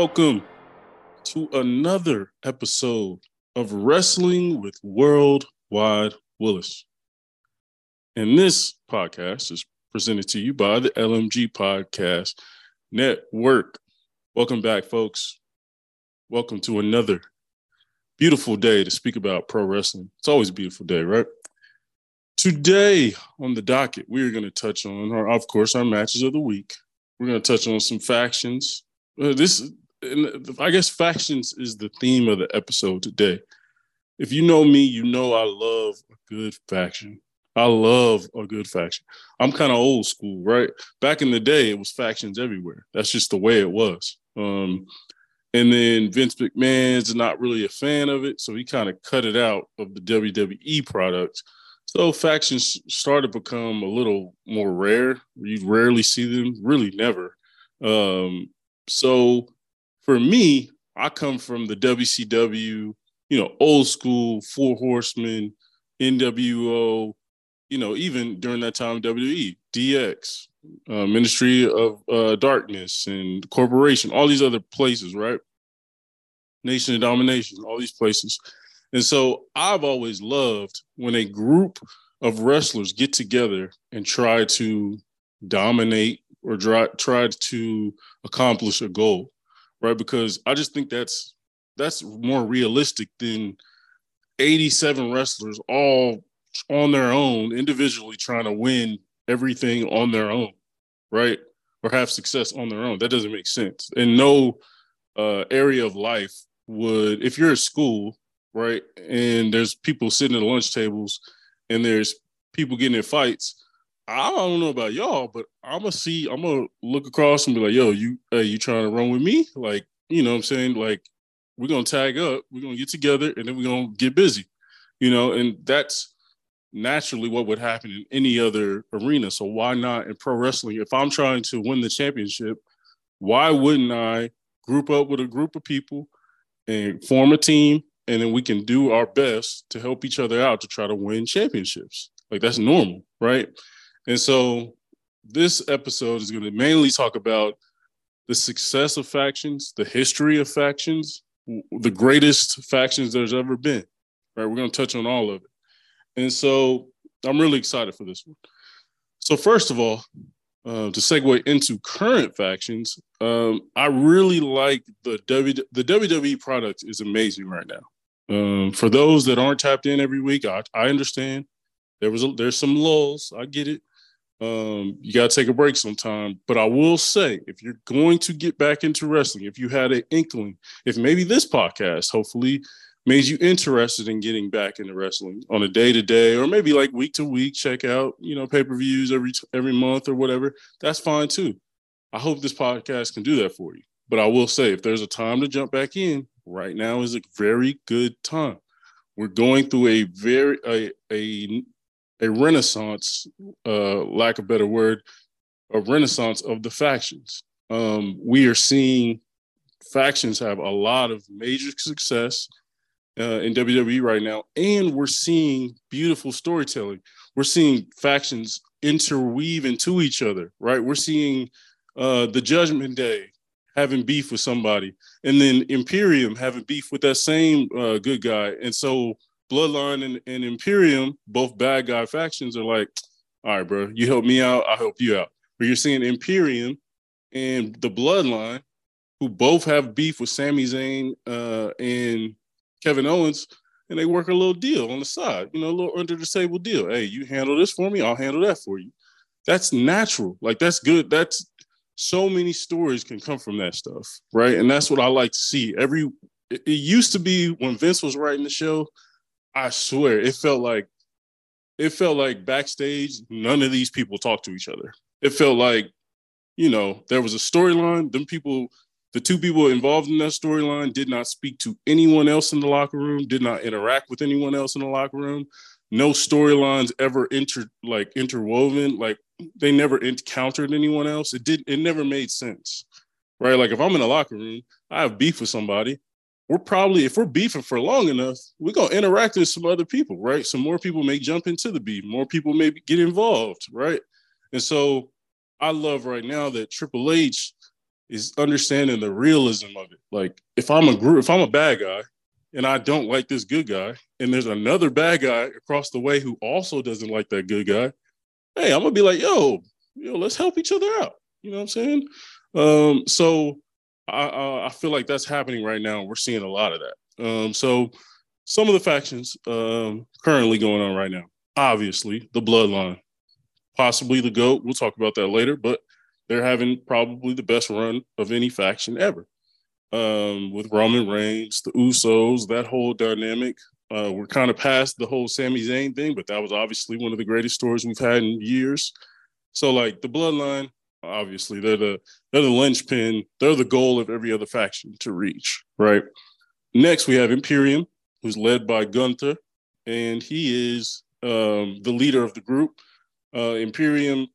Welcome to another episode of Wrestling with Worldwide Willis. And this podcast is presented to you by the LMG Podcast Network. Welcome back, folks. Welcome to another beautiful day to speak about pro wrestling. It's always a beautiful day, right? Today on the docket, we are going to touch on, our, of course, our matches of the week. We're going to touch on some factions. Uh, this, I guess, factions is the theme of the episode today. If you know me, you know I love a good faction. I love a good faction. I'm kind of old school, right? Back in the day, it was factions everywhere. That's just the way it was. Um, and then Vince McMahon's not really a fan of it, so he kind of cut it out of the WWE product so factions started to become a little more rare. You rarely see them, really never. Um, so for me, I come from the WCW, you know, old school Four Horsemen, NWO, you know, even during that time, WWE, DX, uh, Ministry of uh, Darkness, and Corporation, all these other places, right? Nation of Domination, all these places. And so I've always loved when a group of wrestlers get together and try to dominate or try, try to accomplish a goal, right? Because I just think that's that's more realistic than 87 wrestlers all on their own individually trying to win everything on their own, right? Or have success on their own. That doesn't make sense. In no uh, area of life would, if you're at school right? And there's people sitting at lunch tables and there's people getting in fights. I don't know about y'all, but I'm gonna see, I'm gonna look across and be like, yo, you hey, you trying to run with me? Like, you know what I'm saying? Like, we're gonna tag up, we're gonna get together, and then we're gonna get busy. You know, and that's naturally what would happen in any other arena. So why not in pro wrestling? If I'm trying to win the championship, why wouldn't I group up with a group of people and form a team and then we can do our best to help each other out to try to win championships. Like that's normal, right? And so this episode is going to mainly talk about the success of factions, the history of factions, the greatest factions there's ever been. Right? We're going to touch on all of it. And so I'm really excited for this one. So first of all, uh, to segue into current factions, um, I really like the W the WWE product is amazing right now. Um, for those that aren't tapped in every week, I, I understand. There was a, there's some lulls. I get it. Um, you got to take a break sometime. But I will say, if you're going to get back into wrestling, if you had an inkling, if maybe this podcast hopefully made you interested in getting back into wrestling on a day to day, or maybe like week to week, check out you know pay per views every every month or whatever. That's fine too. I hope this podcast can do that for you. But I will say, if there's a time to jump back in, right now is a very good time. We're going through a very a a, a renaissance, uh, lack of better word, a renaissance of the factions. Um, we are seeing factions have a lot of major success uh, in WWE right now, and we're seeing beautiful storytelling. We're seeing factions interweave into each other, right? We're seeing uh, the Judgment Day having beef with somebody, and then Imperium having beef with that same uh, good guy. And so Bloodline and, and Imperium, both bad guy factions, are like, all right, bro, you help me out, I'll help you out. But you're seeing Imperium and the Bloodline, who both have beef with Sami Zayn uh, and Kevin Owens, and they work a little deal on the side, you know, a little under the table deal. Hey, you handle this for me, I'll handle that for you. That's natural. Like that's good. That's so many stories can come from that stuff, right? And that's what I like to see. Every it, it used to be when Vince was writing the show, I swear it felt like it felt like backstage none of these people talked to each other. It felt like you know there was a storyline. Them people, the two people involved in that storyline, did not speak to anyone else in the locker room. Did not interact with anyone else in the locker room. No storylines ever inter like interwoven. Like they never encountered anyone else. It did. It never made sense, right? Like if I'm in a locker room, I have beef with somebody. We're probably, if we're beefing for long enough, we're gonna interact with some other people, right? Some more people may jump into the beef. More people may get involved, right? And so, I love right now that Triple H is understanding the realism of it. Like if I'm a group, if I'm a bad guy and I don't like this good guy, and there's another bad guy across the way who also doesn't like that good guy, hey, I'm gonna be like, yo, yo, let's help each other out. You know what I'm saying? Um, so I, I feel like that's happening right now. We're seeing a lot of that. Um, so some of the factions um, currently going on right now, obviously the Bloodline, possibly the GOAT. We'll talk about that later, but they're having probably the best run of any faction ever. Um, with Roman Reigns, the Usos, that whole dynamic. Uh, we're kind of past the whole Sami Zayn thing, but that was obviously one of the greatest stories we've had in years. So, like the Bloodline, obviously they're the they're the linchpin. They're the goal of every other faction to reach. Right. Next, we have Imperium, who's led by Gunther, and he is um, the leader of the group. Uh, Imperium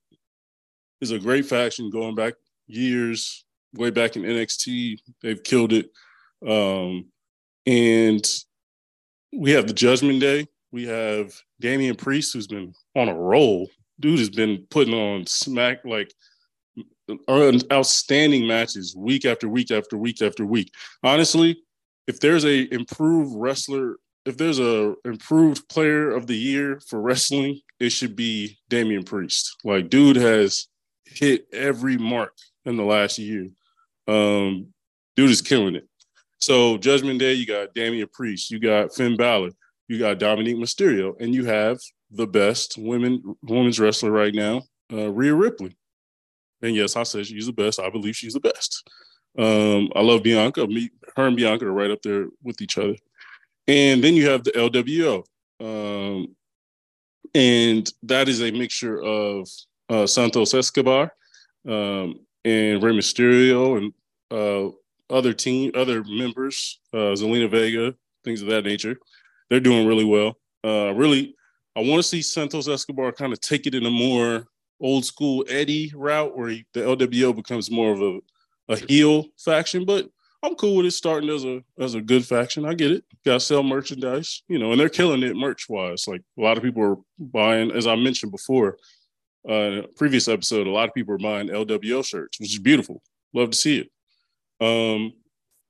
is a great faction going back years, way back in NXT. They've killed it. Um, and we have the Judgment Day. We have Damian Priest, who's been on a roll. Dude has been putting on smack like outstanding matches week after week after week after week. Honestly, if there's a improved wrestler, if there's a improved player of the year for wrestling, it should be Damian Priest. Like, dude has hit every mark in the last year. Um, dude is killing it. So Judgment Day, you got Damian Priest, you got Finn Balor, you got Dominik Mysterio, and you have the best women women's wrestler right now, uh, Rhea Ripley. And yes, I said she's the best. I believe she's the best. Um, I love Bianca. Me, her and Bianca are right up there with each other. And then you have the LWO. Um, and that is a mixture of uh, Santos Escobar um, and Rey Mysterio and uh, other team, other members, uh, Zelina Vega, things of that nature. They're doing really well. Uh, really, I want to see Santos Escobar kind of take it in a more old school Eddie route where he, the LWO becomes more of a, a heel faction, but I'm cool with it starting as a as a good faction. I get it. Got to sell merchandise, you know, and they're killing it merch wise. Like a lot of people are buying, as I mentioned before, uh, previous episode, a lot of people are buying LWO shirts, which is beautiful. Love to see it. Um,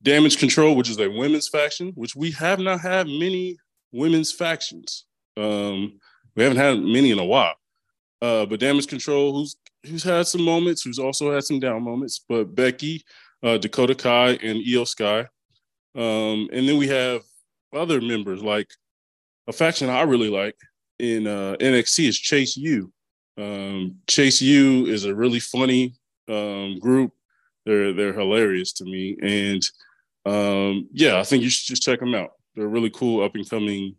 Damage Control, which is a women's faction, which we have not had many women's factions. Um, we haven't had many in a while. Uh, but Damage Control, who's who's had some moments, who's also had some down moments. But Becky, uh, Dakota Kai, and Iyo Sky. Um, and then we have other members like a faction I really like in uh, NXT is Chase U. Um, Chase U is a really funny um, group. They're they're hilarious to me, and um, yeah, I think you should just check them out. They're a really cool up and coming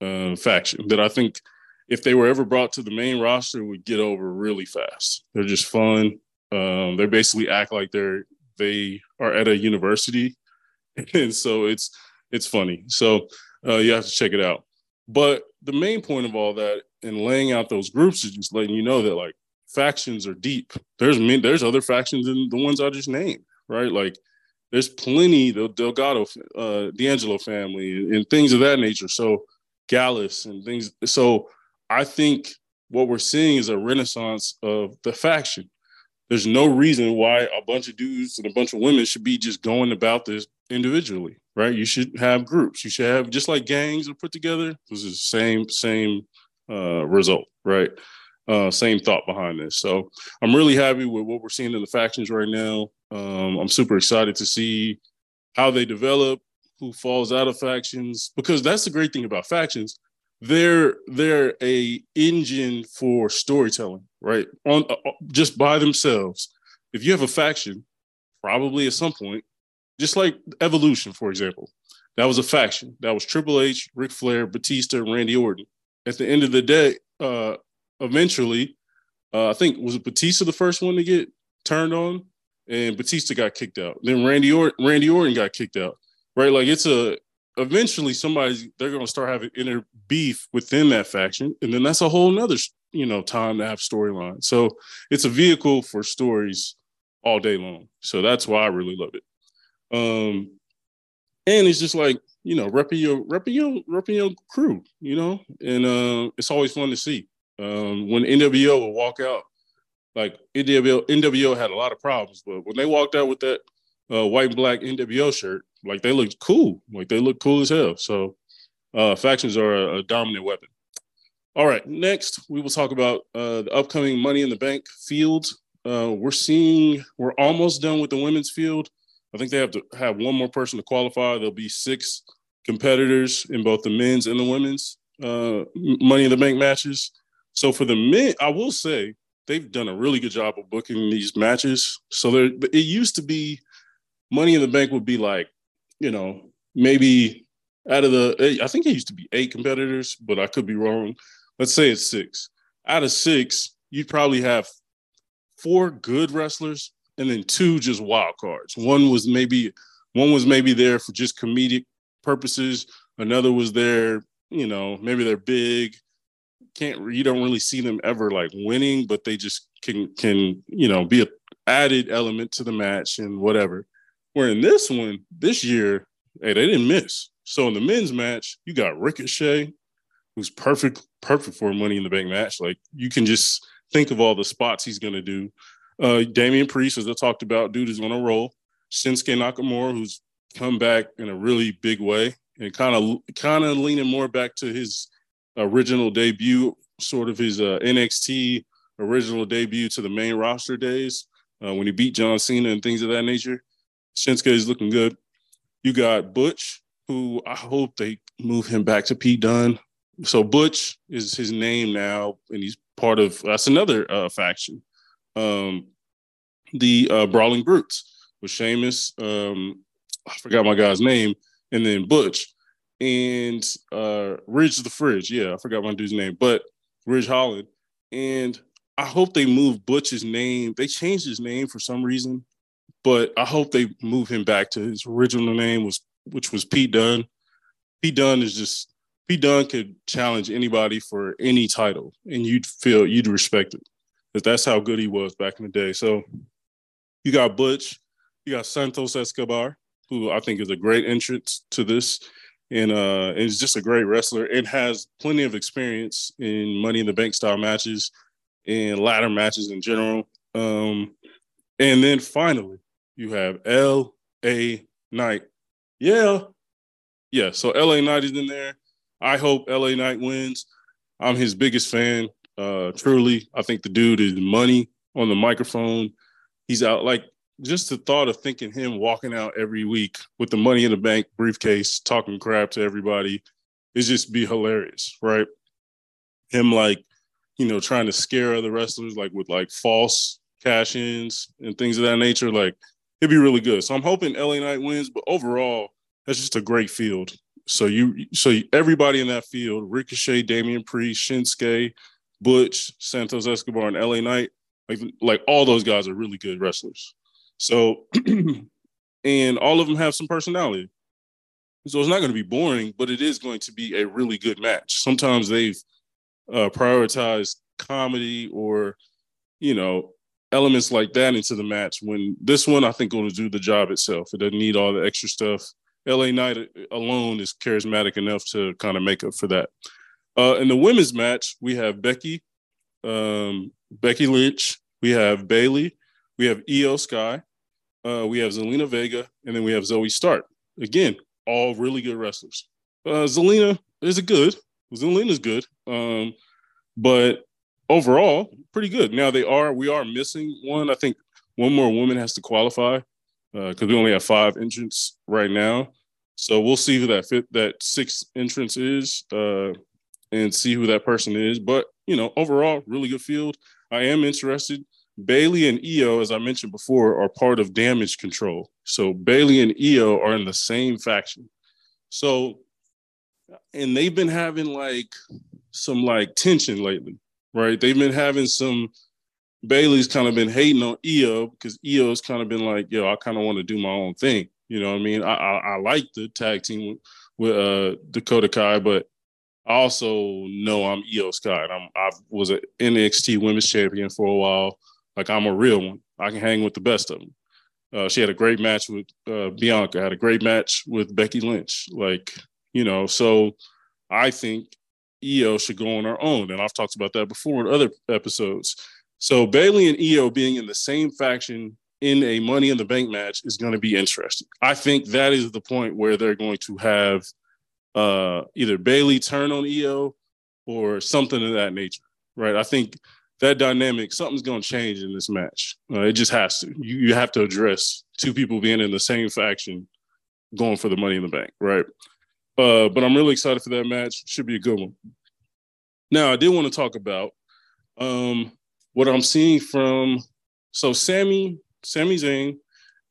uh, faction that I think if they were ever brought to the main roster would get over really fast. They're just fun. Um, they basically act like they're they are at a university, and so it's it's funny. So uh, you have to check it out. But the main point of all that and laying out those groups is just letting you know that like factions are deep. There's there's other factions than the ones I just named, right? Like there's plenty the Delgado, uh, D'Angelo family, and things of that nature. So Gallus and things. So I think what we're seeing is a renaissance of the faction. There's no reason why a bunch of dudes and a bunch of women should be just going about this individually, right? You should have groups. You should have just like gangs are put together. This is the same same uh, result, right? Uh, same thought behind this. So I'm really happy with what we're seeing in the factions right now. Um, I'm super excited to see how they develop, who falls out of factions, because that's the great thing about factions. They're they're a engine for storytelling, right? On uh, uh just by themselves. If you have a faction, probably at some point, just like Evolution, for example, that was a faction. That was Triple H, Ric Flair, Batista, and Randy Orton at the end of the day, uh, eventually, uh, I think was Batista the first one to get turned on, and Batista got kicked out. Then Randy Orton, Randy Orton got kicked out. Right, like it's a eventually somebody's they're going to start having inner beef within that faction, and then that's a whole nother you know time to have storyline. So it's a vehicle for stories all day long. So that's why I really love it. Um, and it's just like you know, repping your repping your repping your crew, you know, and uh, it's always fun to see. Um, when NWO will walk out like NWO, NWO had a lot of problems, but when they walked out with that uh, white and black NWO shirt, like they looked cool. Like they look cool as hell. So uh, factions are a, a dominant weapon. All right, next we will talk about uh, the upcoming Money in the Bank field. Uh, we're seeing we're almost done with the women's field. I think they have to have one more person to qualify. There'll be six competitors in both the men's and the women's uh, Money in the Bank matches. So for the men, I will say they've done a really good job of booking these matches. So there, it used to be Money in the Bank would be like, you know, maybe out of the, eh, I think it used to be eight competitors, but I could be wrong. Let's say it's six. Out of six, you'd probably have four good wrestlers and then two just wild cards. One was maybe one was maybe there for just comedic purposes. Another was there, you know, maybe they're big. Can't you don't really see them ever like winning, but they just can can you know be a added element to the match and whatever. Where in this one this year, hey, they didn't miss. So in the men's match, you got Ricochet, who's perfect perfect for a Money in the Bank match. Like you can just think of all the spots he's gonna do. Uh, Damian Priest, as I talked about, dude is on a roll. Shinsuke Nakamura, who's come back in a really big way and kind of kind of leaning more back to his original debut, sort of his uh, NXT original debut to the main roster days uh, when he beat John Cena and things of that nature. Shinsuke is looking good. You got Butch, who I hope they move him back to Pete Dunne. So Butch is his name now, and he's part of that's another uh, faction um, the uh, Brawling Brutes with Sheamus. Um, I forgot my guy's name, and then Butch and uh, Ridge the Fridge. Yeah, I forgot my dude's name, but Ridge Holland. And I hope they move Butch's name. They changed his name for some reason, but I hope they move him back to his original name, was which was Pete Dunne. Pete Dunne is just Pete Dunne could challenge anybody for any title, and you'd feel you'd respect it because that's how good he was back in the day. So you got Butch, you got Santos Escobar, who I think is a great entrance to this, and uh, and is just a great wrestler and has plenty of experience in Money in the Bank style matches and ladder matches in general. Um, and then finally, you have L.A. Knight. Yeah, yeah. So L.A. Knight is in there. I hope L.A. Knight wins. I'm his biggest fan. Uh, truly, I think the dude is money on the microphone. He's out like just the thought of thinking him walking out every week with the money in the bank briefcase, talking crap to everybody, is just be hilarious, right? Him like, you know, trying to scare other wrestlers like with like false cash ins and things of that nature. Like it'd be really good. So I'm hoping LA Knight wins, but overall, that's just a great field. So you, so everybody in that field, Ricochet, Damian Priest, Shinsuke, Butch, Santos Escobar, and LA Knight, like like all those guys are really good wrestlers. So, and all of them have some personality. So it's not going to be boring, but it is going to be a really good match. Sometimes they've uh, prioritized comedy or, you know, elements like that into the match. When this one, I think, will do the job itself. It doesn't need all the extra stuff. LA Knight alone is charismatic enough to kind of make up for that. Uh, in the women's match, we have Becky, um, Becky Lynch, we have Bayley, we have Iyo Sky, uh, we have Zelina Vega, and then we have Zoey Stark. Again, all really good wrestlers. Uh, Zelina is a good. Zelina's good, um, but overall, pretty good. Now they are we are missing one. I think one more woman has to qualify because uh, we only have five entrants right now. So we'll see who that fit that sixth entrance is. Uh, and see who that person is. But you know, overall, really good field. I am interested. Bayley and Iyo, as I mentioned before, are part of Damage Control. So Bayley and Iyo are in the same faction. So, and they've been having like some like tension lately, right? They've been having some. Bayley's kind of been hating on Iyo because Iyo's kind of been like, yo, I kind of want to do my own thing. You know what I mean? I I, I like the tag team with, uh, Dakota Kai, but I also know I'm Iyo Sky. I'm I was an NXT Women's Champion for a while. Like I'm a real one. I can hang with the best of them. Uh, she had a great match with uh, Bianca. Had a great match with Becky Lynch. Like you know, so I think Iyo should go on her own, and I've talked about that before in other episodes. So Bayley and Iyo being in the same faction in a Money in the Bank match is going to be interesting. I think that is the point where they're going to have uh, either Bayley turn on Iyo or something of that nature, right? I think that dynamic, something's going to change in this match. Uh, it just has to. You, you have to address two people being in the same faction going for the Money in the Bank, right? Uh, but I'm really excited for that match. Should be a good one. Now, I did want to talk about um, what I'm seeing from so Sammy, Sami Zayn,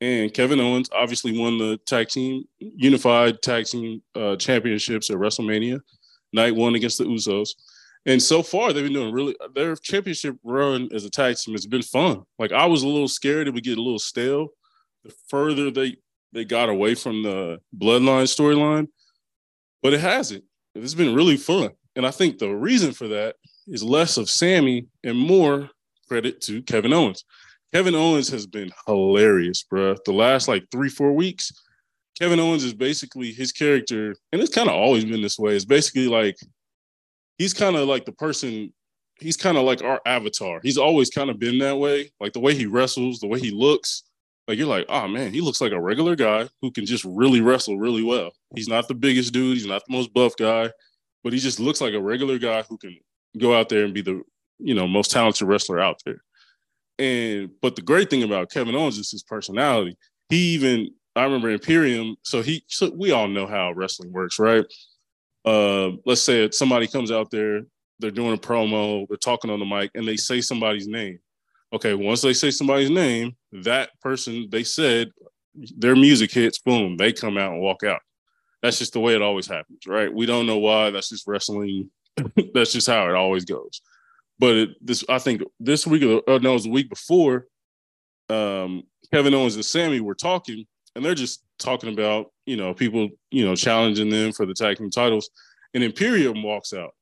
and Kevin Owens obviously won the tag team unified tag team uh, championships at WrestleMania night one against the Usos. And so far, they've been doing really their championship run as a tag team has been fun. Like I was a little scared it would get a little stale. The further they they got away from the bloodline storyline, but it hasn't. It's been really fun. And I think the reason for that is less of Sami and more credit to Kevin Owens. Kevin Owens has been hilarious, bro. The last like three, four weeks, Kevin Owens is basically his character, and it's kind of always been this way. It's basically like he's kind of like the person, he's kind of like our avatar. He's always kind of been that way. Like the way he wrestles, the way he looks. Like you're like, oh man, he looks like a regular guy who can just really wrestle really well. He's not the biggest dude, he's not the most buff guy, but he just looks like a regular guy who can go out there and be the you know most talented wrestler out there. And but the great thing about Kevin Owens is his personality. He even I remember Imperium. So he so we all know how wrestling works, right? Uh, let's say somebody comes out there, they're doing a promo, they're talking on the mic, and they say somebody's name. Okay, once they say somebody's name, that person they said their music hits, boom, they come out and walk out. That's just the way it always happens, right? We don't know why. That's just wrestling. That's just how it always goes. But it, this, I think, this week, or uh, no, it was the week before. Um, Kevin Owens and Sami were talking, and they're just talking about, you know, people, you know, challenging them for the tag team titles. And Imperium walks out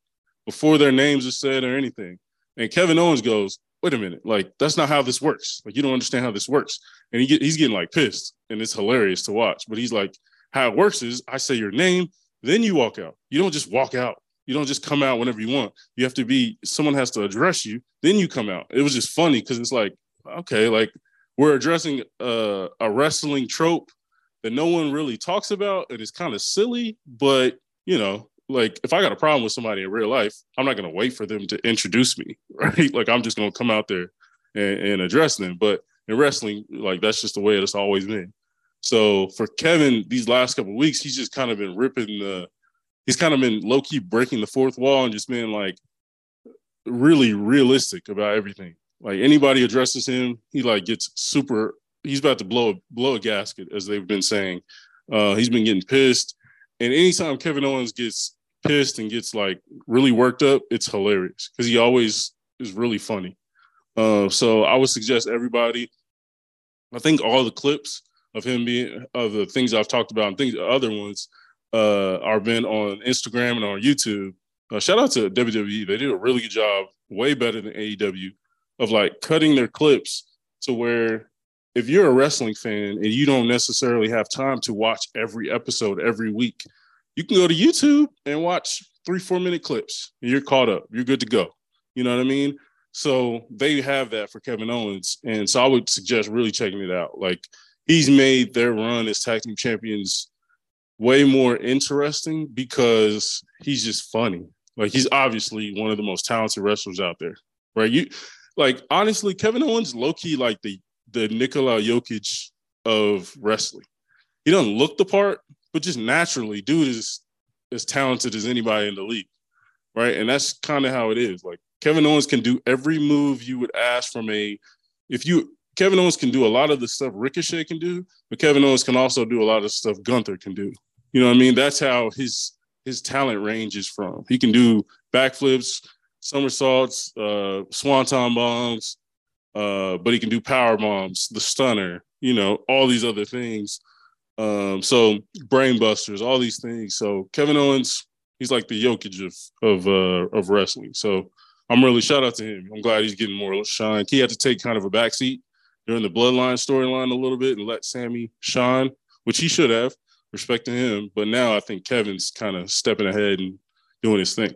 before their names are said or anything. And Kevin Owens goes, "Wait a minute, like that's not how this works. Like you don't understand how this works." And he get, he's getting like pissed, and it's hilarious to watch. But he's like, "How it works is I say your name, then you walk out. You don't just walk out. You don't just come out whenever you want. You have to be someone has to address you, then you come out. It was just funny because it's like, okay, like we're addressing uh, a wrestling trope that no one really talks about. And It is kind of silly, but you know, like if I got a problem with somebody in real life, I'm not gonna wait for them to introduce me, right? Like I'm just gonna come out there and, and address them. But in wrestling, like that's just the way it's always been. So for Kevin, these last couple weeks, he's just kind of been ripping the he's kind of been low key breaking the fourth wall and just being like really realistic about everything. Like anybody addresses him, he like gets super. He's about to blow blow a gasket, as they've been saying. Uh, he's been getting pissed, and anytime Kevin Owens gets pissed and gets like really worked up, it's hilarious because he always is really funny. Uh, so I would suggest everybody. I think all the clips of him being of the things I've talked about and things other ones uh, are been on Instagram and on YouTube. Uh, shout out to WWE. They did a really good job, way better than AEW, of like cutting their clips to where if you're a wrestling fan and you don't necessarily have time to watch every episode every week, you can go to YouTube and watch three, four minute clips. And you're caught up. You're good to go. You know what I mean? So they have that for Kevin Owens. And so I would suggest really checking it out. Like he's made their run as tag team champions way more interesting because he's just funny. Like he's obviously one of the most talented wrestlers out there, right? You like honestly, Kevin Owens low key like the the Nikola Jokic of wrestling. He doesn't look the part, but just naturally, dude is as talented as anybody in the league, right? And that's kind of how it is. Like Kevin Owens can do every move you would ask from a. If you Kevin Owens can do a lot of the stuff Ricochet can do, but Kevin Owens can also do a lot of stuff Gunther can do. You know what I mean? That's how his his talent range is from. He can do backflips, somersaults, uh, swanton bombs, uh, but he can do power bombs, the stunner, you know, all these other things. Um, so brainbusters, all these things. So Kevin Owens, he's like the Jokic of of uh, of wrestling. So I'm really shout out to him. I'm glad he's getting more shine. He had to take kind of a backseat during the bloodline storyline a little bit and let Sami shine, which he should have respecting him. But now I think Kevin's kind of stepping ahead and doing his thing.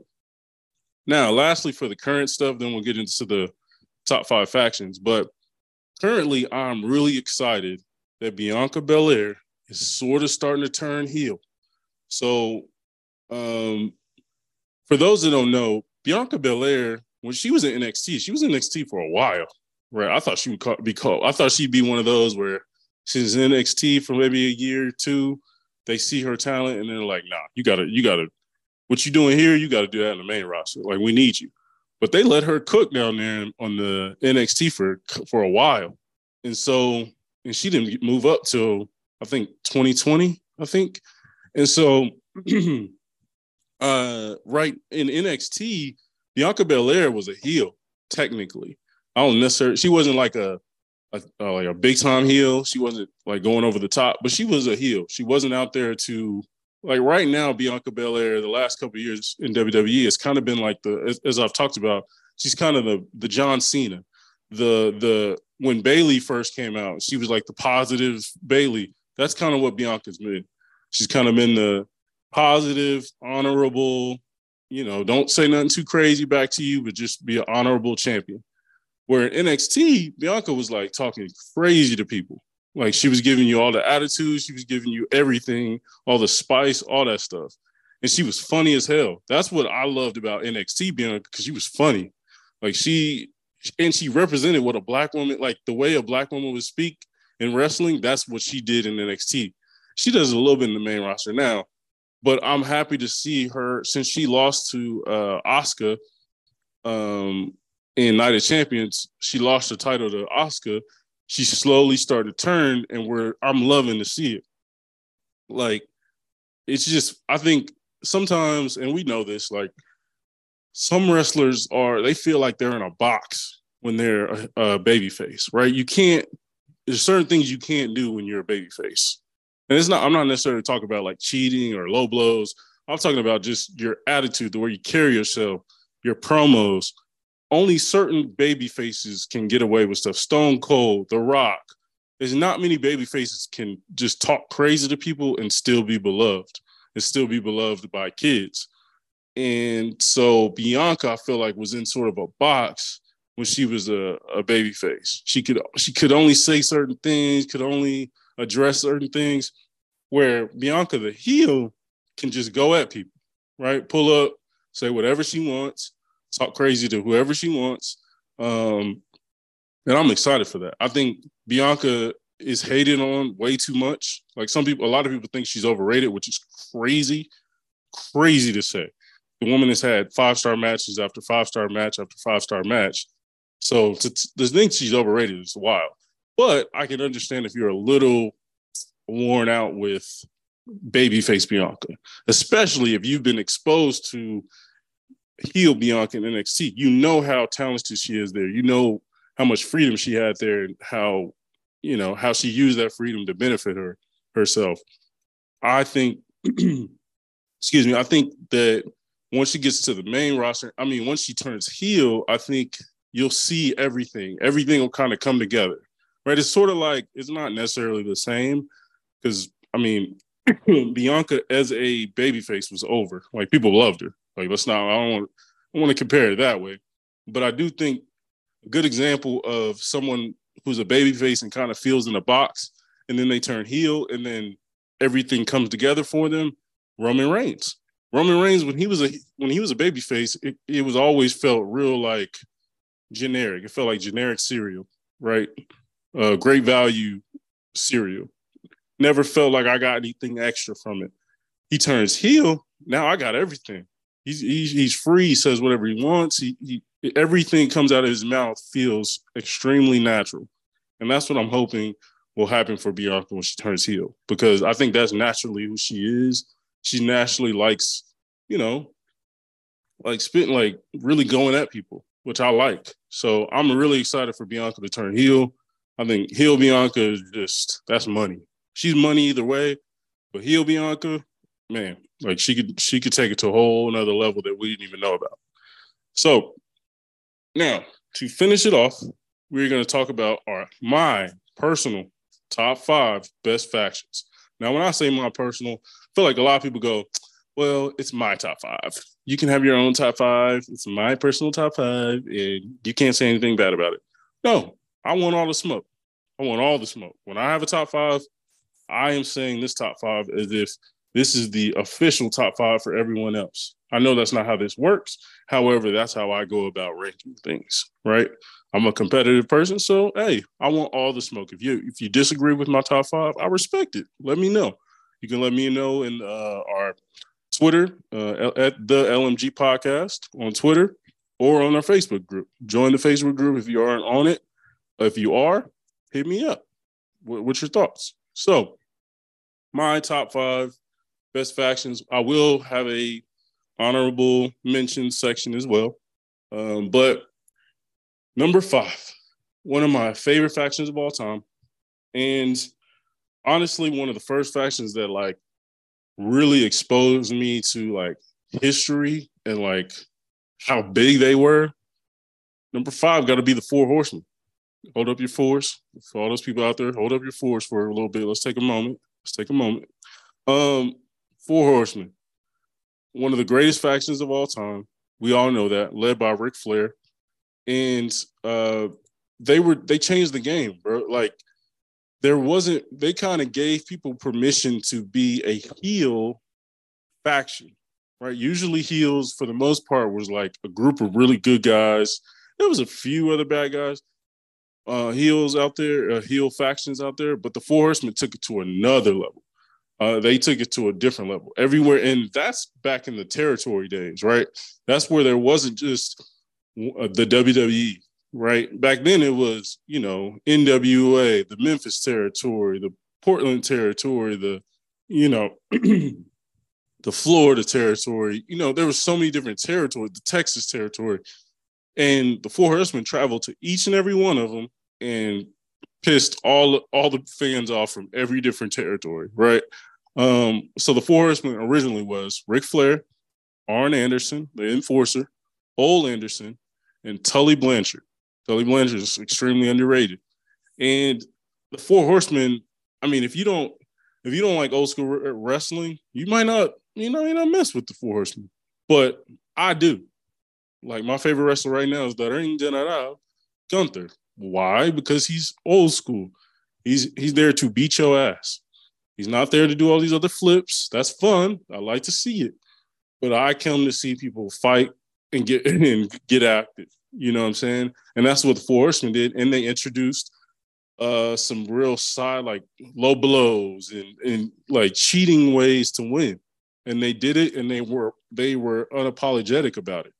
Now, lastly, for the current stuff, then we'll get into the top five factions. But currently, I'm really excited that Bianca Belair is sort of starting to turn heel. So, um, for those that don't know, Bianca Belair, when she was in NXT, she was in NXT for a while, right? I thought she would be called. I thought she'd be one of those where she's in NXT for maybe a year or two. They see her talent and they're like, "Nah, you gotta, you gotta, what you doing here? You gotta do that in the main roster. Like, we need you." But they let her cook down there on the NXT for for a while, and so and she didn't move up till I think 2020, I think, and so uh, right in NXT, Bianca Belair was a heel technically. I don't necessarily. She wasn't like a, a, like a big time heel. She wasn't like going over the top, but she was a heel. She wasn't out there to like right now. Bianca Belair, the last couple years in WWE, has kind of been like the as, as I've talked about. She's kind of the the John Cena, the the when Bayley first came out, she was like the positive Bayley. That's kind of what Bianca's been. She's kind of been the positive, honorable, you know, don't say nothing too crazy back to you, but just be an honorable champion. Where in NXT, Bianca was like talking crazy to people. Like she was giving you all the attitude, she was giving you everything, all the spice, all that stuff. And she was funny as hell. That's what I loved about NXT Bianca because she was funny. Like she and she represented what a black woman, like the way a black woman would speak in wrestling, that's what she did in NXT. She does a little bit in the main roster now, but I'm happy to see her since she lost to uh Asuka um in Night of Champions, she lost the title to Asuka. She slowly started to turn, and we're I'm loving to see it. Like it's just I think sometimes, and we know this, like some wrestlers are they feel like they're in a box when they're a, a baby face, right? You can't. There's certain things you can't do when you're a baby face, and it's not. I'm not necessarily talking about like cheating or low blows. I'm talking about just your attitude, the way you carry yourself, your promos. Only certain baby faces can get away with stuff. Stone Cold, The Rock. There's not many baby faces can just talk crazy to people and still be beloved and still be beloved by kids. And so Bianca, I feel like, was in sort of a box when she was a, a baby face. She could she could only say certain things, could only address certain things, where Bianca the heel can just go at people, right? Pull up, say whatever she wants, talk crazy to whoever she wants. Um, and I'm excited for that. I think Bianca is hated on way too much. Like some people, a lot of people think she's overrated, which is crazy, crazy to say the woman has had five star matches after five star match after five star match. So to, to think she's overrated is wild. But I can understand if you're a little worn out with babyface Bianca, especially if you've been exposed to heel Bianca in NXT. You know how talented she is there. You know how much freedom she had there and how you know how she used that freedom to benefit her herself. I think excuse me, I think that once she gets to the main roster, I mean, once she turns heel, I think you'll see everything. Everything will kind of come together, right? It's sort of like it's not necessarily the same because I mean, Bianca as a babyface was over. Like people loved her. Like let's not. I don't want. To compare it that way, but I do think a good example of someone who's a babyface and kind of feels in a box, and then they turn heel, and then everything comes together for them. Roman Reigns. Roman Reigns when he was a when he was a baby face, it, it was always felt real like generic. It felt like generic cereal, right? Uh, great value cereal. Never felt like I got anything extra from it. He turns heel. Now I got everything. He's he's, he's free. He says whatever he wants. He, he everything comes out of his mouth feels extremely natural, and that's what I'm hoping will happen for Bianca when she turns heel because I think that's naturally who she is she naturally likes, you know, like spitting, like really going at people, which I like. So I'm really excited for Bianca to turn heel. I think heel Bianca is just that's money. She's money either way, but heel Bianca, man, like she could she could take it to a whole another level that we didn't even know about. So now to finish it off, we're going to talk about our my personal top five best factions. Now, when I say my personal, I feel like a lot of people go, well, it's my top five. You can have your own top five. It's my personal top five, and you can't say anything bad about it. No, I want all the smoke. I want all the smoke. When I have a top five, I am saying this top five as if this is the official top five for everyone else. I know that's not how this works. However, that's how I go about ranking things, right? I'm a competitive person, so hey, I want all the smoke. If you if you disagree with my top five, I respect it. Let me know. You can let me know in uh, our Twitter uh, at the LMG Podcast on Twitter or on our Facebook group. Join the Facebook group if you aren't on it. If you are, hit me up. what's your thoughts? So, my top five best factions. I will have a honorable mention section as well. Um, but number five, one of my favorite factions of all time, and honestly, one of the first factions that like really exposed me to like history and like how big they were. Number five got to be the Four Horsemen. Hold up your fours for all those people out there. Hold up your fours for a little bit. Let's take a moment. Let's take a moment. Um, Four Horsemen, one of the greatest factions of all time. We all know that, led by Ric Flair, and uh, they were they changed the game, bro. Like there wasn't. They kind of gave people permission to be a heel faction, right? Usually heels, for the most part, was like a group of really good guys. There was a few other bad guys, uh, heels out there, uh, heel factions out there, but the Four Horsemen took it to another level. Uh, they took it to a different level everywhere, and that's back in the territory days, right? That's where there wasn't just uh, the WWE, right? Back then, it was you know NWA, the Memphis territory, the Portland territory, the you know the Florida territory. You know, there was so many different territories, the Texas territory, and the Four Horsemen traveled to each and every one of them and pissed all all the fans off from every different territory, right? Um, so the Four Horsemen originally was Ric Flair, Arn Anderson, the Enforcer, Ole Anderson, and Tully Blanchard. Tully Blanchard is extremely underrated, and the Four Horsemen. I mean, if you don't if you don't like old school wrestling, you might not you know you not mess with the Four Horsemen, but I do. Like my favorite wrestler right now is the Ring General, Gunther. Why? Because he's old school. He's he's there to beat your ass. He's not there to do all these other flips. That's fun. I like to see it. But I come to see people fight and get and get active. You know what I'm saying? And that's what the Four Horsemen did. And they introduced uh some real side like low blows and and like cheating ways to win. And they did it and they were they were unapologetic about it.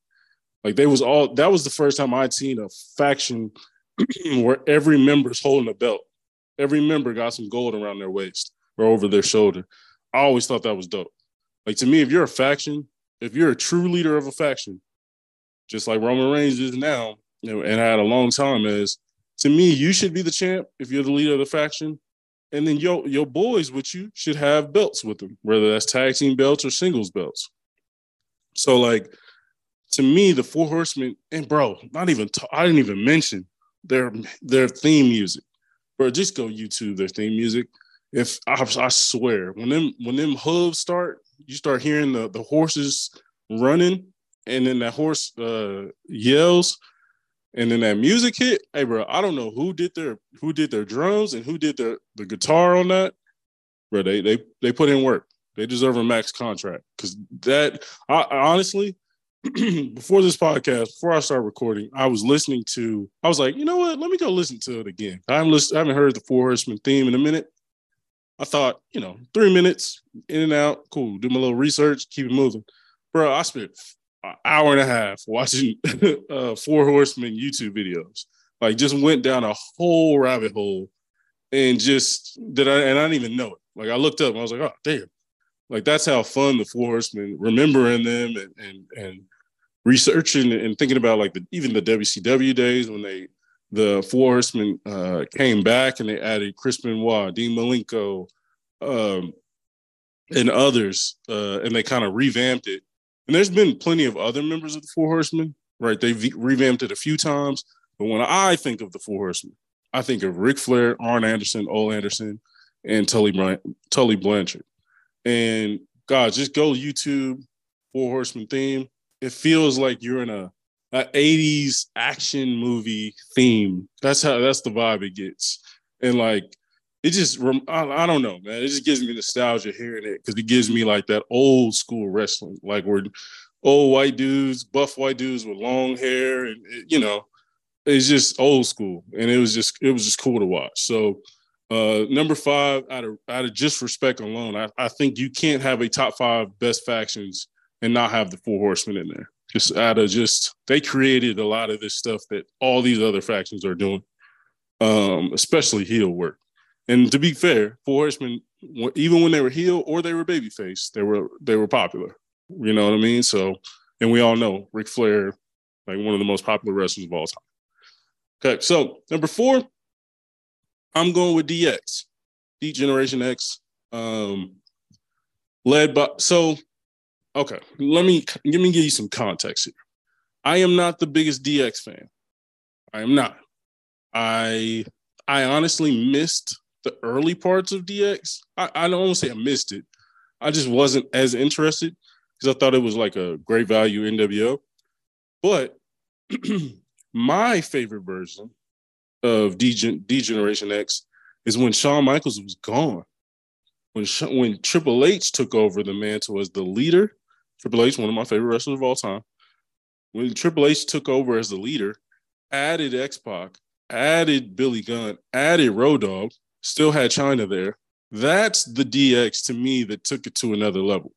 Like they was all that was the first time I'd seen a faction where every member's holding a belt. Every member got some gold around their waist or over their shoulder. I always thought that was dope. Like to me, if you're a faction, if you're a true leader of a faction, just like Roman Reigns is now, you know, and I had a long time as to me, you should be the champ if you're the leader of the faction. And then your your boys with you should have belts with them, whether that's tag team belts or singles belts. So like to me, the four horsemen, and bro, not even I didn't even mention their their theme music. Bro, just go YouTube their theme music. If I, I swear, when them when them hooves start, you start hearing the the horses running, and then that horse uh, yells, and then that music hit. Hey, bro, I don't know who did their who did their drums and who did their the guitar on that. Bro, they they they put in work. They deserve a max contract because that I, I honestly before this podcast, before I started recording, I was listening to. I was like, you know what? Let me go listen to it again. I haven't listened, I haven't heard the Four Horsemen theme in a minute. I thought, you know, three minutes in and out, cool. Do my little research, keep it moving, bro. I spent an hour and a half watching uh, Four Horsemen YouTube videos. Like, just went down a whole rabbit hole, and just did I and I didn't even know it. Like, I looked up and I was like, oh damn, like that's how fun the Four Horsemen, remembering them and and and researching and thinking about like the even the WCW days when they the Four Horsemen uh, came back and they added Chris Benoit, Dean Malenko, um, and others, uh, and they kind of revamped it. And there's been plenty of other members of the Four Horsemen, right? They've revamped it a few times. But when I think of the Four Horsemen, I think of Ric Flair, Arn Anderson, Ole Anderson, and Tully, Tully Blanchard. And God, just go YouTube Four Horsemen theme. It feels like you're in a, a 80s action movie theme. That's how that's the vibe it gets. And like it just I, don't know, man. It just gives me nostalgia hearing it because it gives me like that old school wrestling, like where old white dudes, buff white dudes with long hair, and you know, it's just old school, and it was just it was just cool to watch. So uh, number five, out of out of just respect alone, I, I think you can't have a top five best factions and not have the four horsemen in there. Just out of just they created a lot of this stuff that all these other factions are doing, um, especially heel work. And to be fair, four horsemen, even when they were heel or they were babyface, they were they were popular. You know what I mean? So, and we all know Ric Flair, like one of the most popular wrestlers of all time. Okay, so number four, I'm going with DX, D-Generation X, um, led by. So, okay, let me let me give you some context here. I am not the biggest DX fan. I am not. I I honestly missed the early parts of DX. I, I don't want to say I missed it. I just wasn't as interested because I thought it was like a great value NWO. But my favorite version of D, Generation X is when Shawn Michaels was gone. When when Triple H took over the mantle as the leader, Triple H, one of my favorite wrestlers of all time. When Triple H took over as the leader, added X Pac, added Billy Gunn, added Road Dogg, still had Chyna there. That's the DX to me that took it to another level.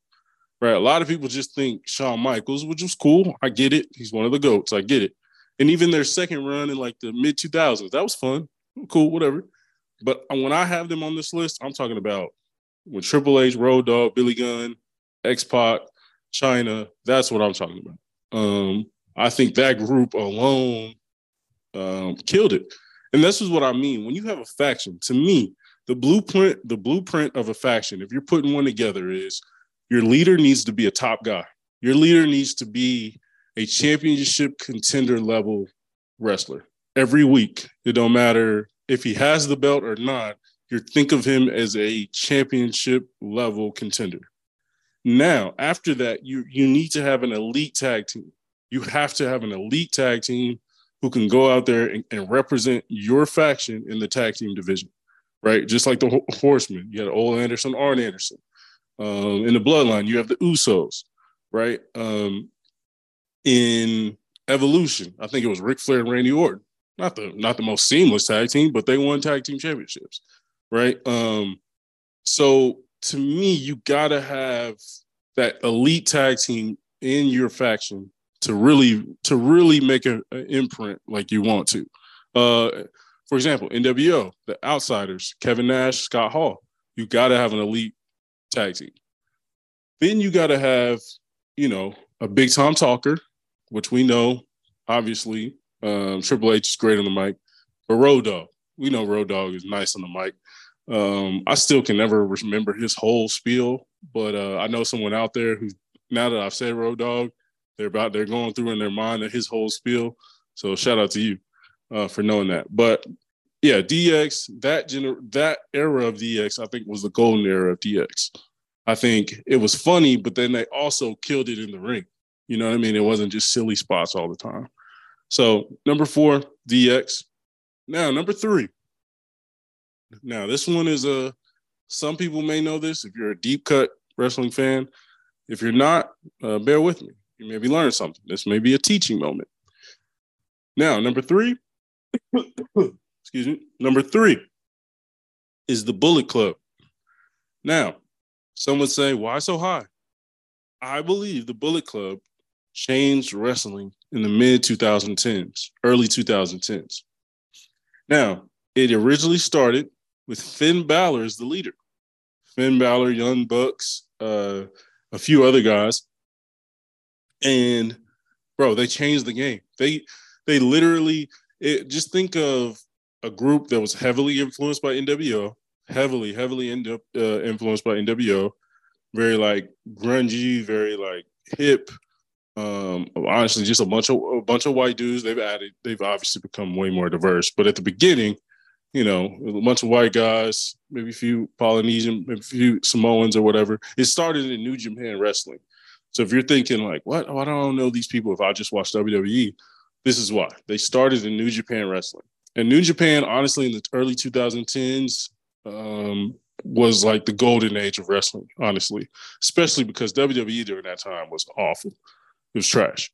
Right. A lot of people just think Shawn Michaels, which was cool. I get it. He's one of the GOATs. I get it and even their second run in like the mid 2000s that was fun cool whatever but when i have them on this list i'm talking about when triple h road dogg billy gunn x-pac chyna that's what i'm talking about um, i think that group alone um, killed it and this is what i mean when you have a faction to me the blueprint the blueprint of a faction if you're putting one together is your leader needs to be a top guy your leader needs to be a championship contender level wrestler every week. It don't matter if he has the belt or not. You think of him as a championship level contender. Now, after that, you you need to have an elite tag team. You have to have an elite tag team who can go out there and, and represent your faction in the tag team division, right? Just like the Horsemen, you had Ole Anderson, Arn Anderson. Um, in the Bloodline, you have the Usos, right? Um, in Evolution. I think it was Ric Flair and Randy Orton. Not the not the most seamless tag team, but they won tag team championships, right? Um, so to me, you gotta have that elite tag team in your faction to really to really make an imprint like you want to. Uh, for example, NWO, the Outsiders, Kevin Nash, Scott Hall. You got to have an elite tag team. Then you got to have, you know, a big time talker which we know, obviously, um, Triple H is great on the mic, but Road Dogg, we know Road Dogg is nice on the mic. Um, I still can never remember his whole spiel, but uh, I know someone out there who, now that I've said Road Dog, they're about they're going through in their mind his whole spiel. So shout out to you uh, for knowing that. But yeah, DX that gener- that era of DX, I think was the golden era of DX. I think it was funny, but then they also killed it in the ring. You know what I mean? It wasn't just silly spots all the time. So number four, DX. Now number three. Now this one is a. Some people may know this if you're a deep cut wrestling fan. If you're not, uh, bear with me. You maybe learn something. This may be a teaching moment. Now number three. excuse me. Number three is the Bullet Club. Now, some would say, why so high? I believe the Bullet Club changed wrestling in the mid 2010s, early 2010s. Now, it originally started with Finn Balor as the leader. Finn Balor, Young Bucks, uh, a few other guys. And bro, they changed the game. They they literally it, just think of a group that was heavily influenced by NWO, heavily, heavily in, uh, influenced by NWO, very like grungy, very like hip, um, honestly, just a bunch of a bunch of white dudes. They've added. They've obviously become way more diverse. But at the beginning, you know, a bunch of white guys, maybe a few Polynesian, maybe a few Samoans or whatever. It started in New Japan Wrestling. So if you're thinking like, what? Oh, I don't know these people if I just watch WWE, this is why. They started in New Japan Wrestling. And New Japan, honestly, in the early 2010s, um, was like the golden age of wrestling, honestly, especially because WWE during that time was awful. It was trash.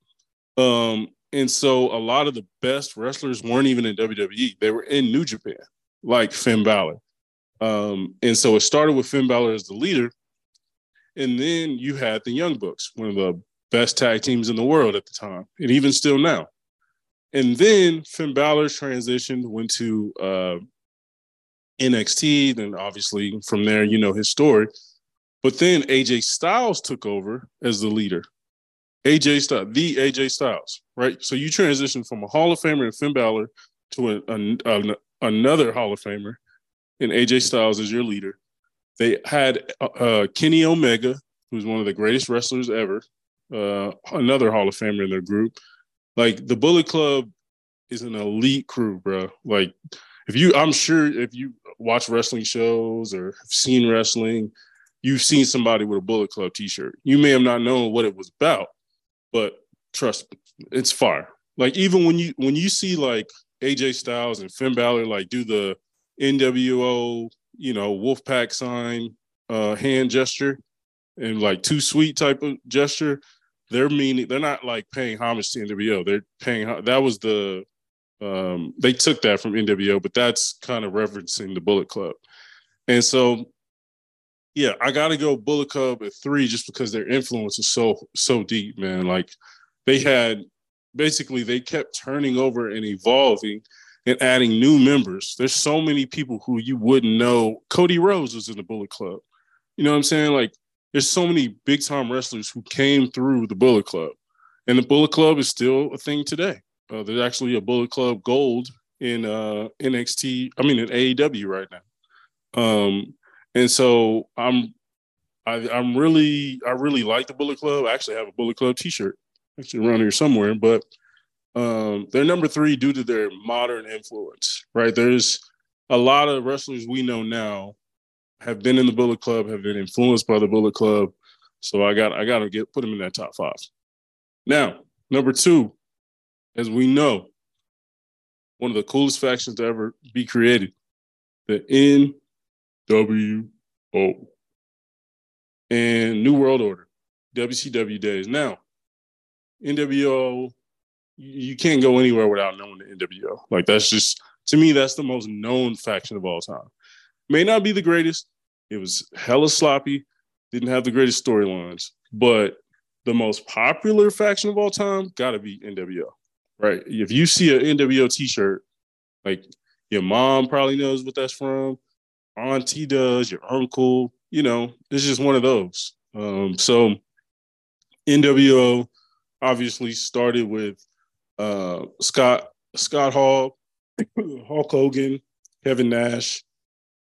Um, and so a lot of the best wrestlers weren't even in WWE. They were in New Japan, like Finn Balor. Um, and so it started with Finn Balor as the leader. And then you had the Young Bucks, one of the best tag teams in the world at the time, and even still now. And then Finn Balor transitioned, went to uh, NXT. Then obviously from there, you know his story. But then AJ Styles took over as the leader. AJ Styles, the AJ Styles, right? So you transition from a Hall of Famer in Finn Balor to a, a, a, another Hall of Famer in AJ Styles as your leader. They had uh, uh, Kenny Omega, who's one of the greatest wrestlers ever, uh, another Hall of Famer in their group. Like the Bullet Club is an elite crew, bro. Like if you, I'm sure if you watch wrestling shows or have seen wrestling, you've seen somebody with a Bullet Club T-shirt. You may have not known what it was about, but trust me, it's fire. Like even when you when you see like AJ Styles and Finn Balor like do the NWO, you know, Wolfpack sign uh hand gesture and like too sweet type of gesture, they're meaning they're not like paying homage to NWO. They're paying that was the um they took that from NWO, but that's kind of referencing the Bullet Club. And so yeah, I gotta go Bullet Club at three just because their influence is so so deep, man. Like they had basically they kept turning over and evolving and adding new members. There's so many people who you wouldn't know. Cody Rhodes was in the Bullet Club. You know what I'm saying? Like there's so many big time wrestlers who came through the Bullet Club, and the Bullet Club is still a thing today. Uh, there's actually a Bullet Club Gold in uh, NXT. I mean in AEW right now. Um, and so I'm I, I'm really I really like the Bullet Club. I actually have a Bullet Club T-shirt actually around here somewhere, but um, they're number three due to their modern influence. Right? There's a lot of wrestlers we know now have been in the Bullet Club, have been influenced by the Bullet Club. So I got I got to get put them in that top five. Now, number two, as we know, one of the coolest factions to ever be created, the W O. And New World Order, WCW days. Now, NWO, you can't go anywhere without knowing the NWO. Like that's just to me, that's the most known faction of all time. May not be the greatest. It was hella sloppy, didn't have the greatest storylines, but the most popular faction of all time gotta be NWO. Right. If you see an NWO t-shirt, like your mom probably knows what that's from auntie does, your uncle, you know, it's just one of those. Um, so NWO obviously started with uh, Scott Scott Hall, Hulk Hogan, Kevin Nash,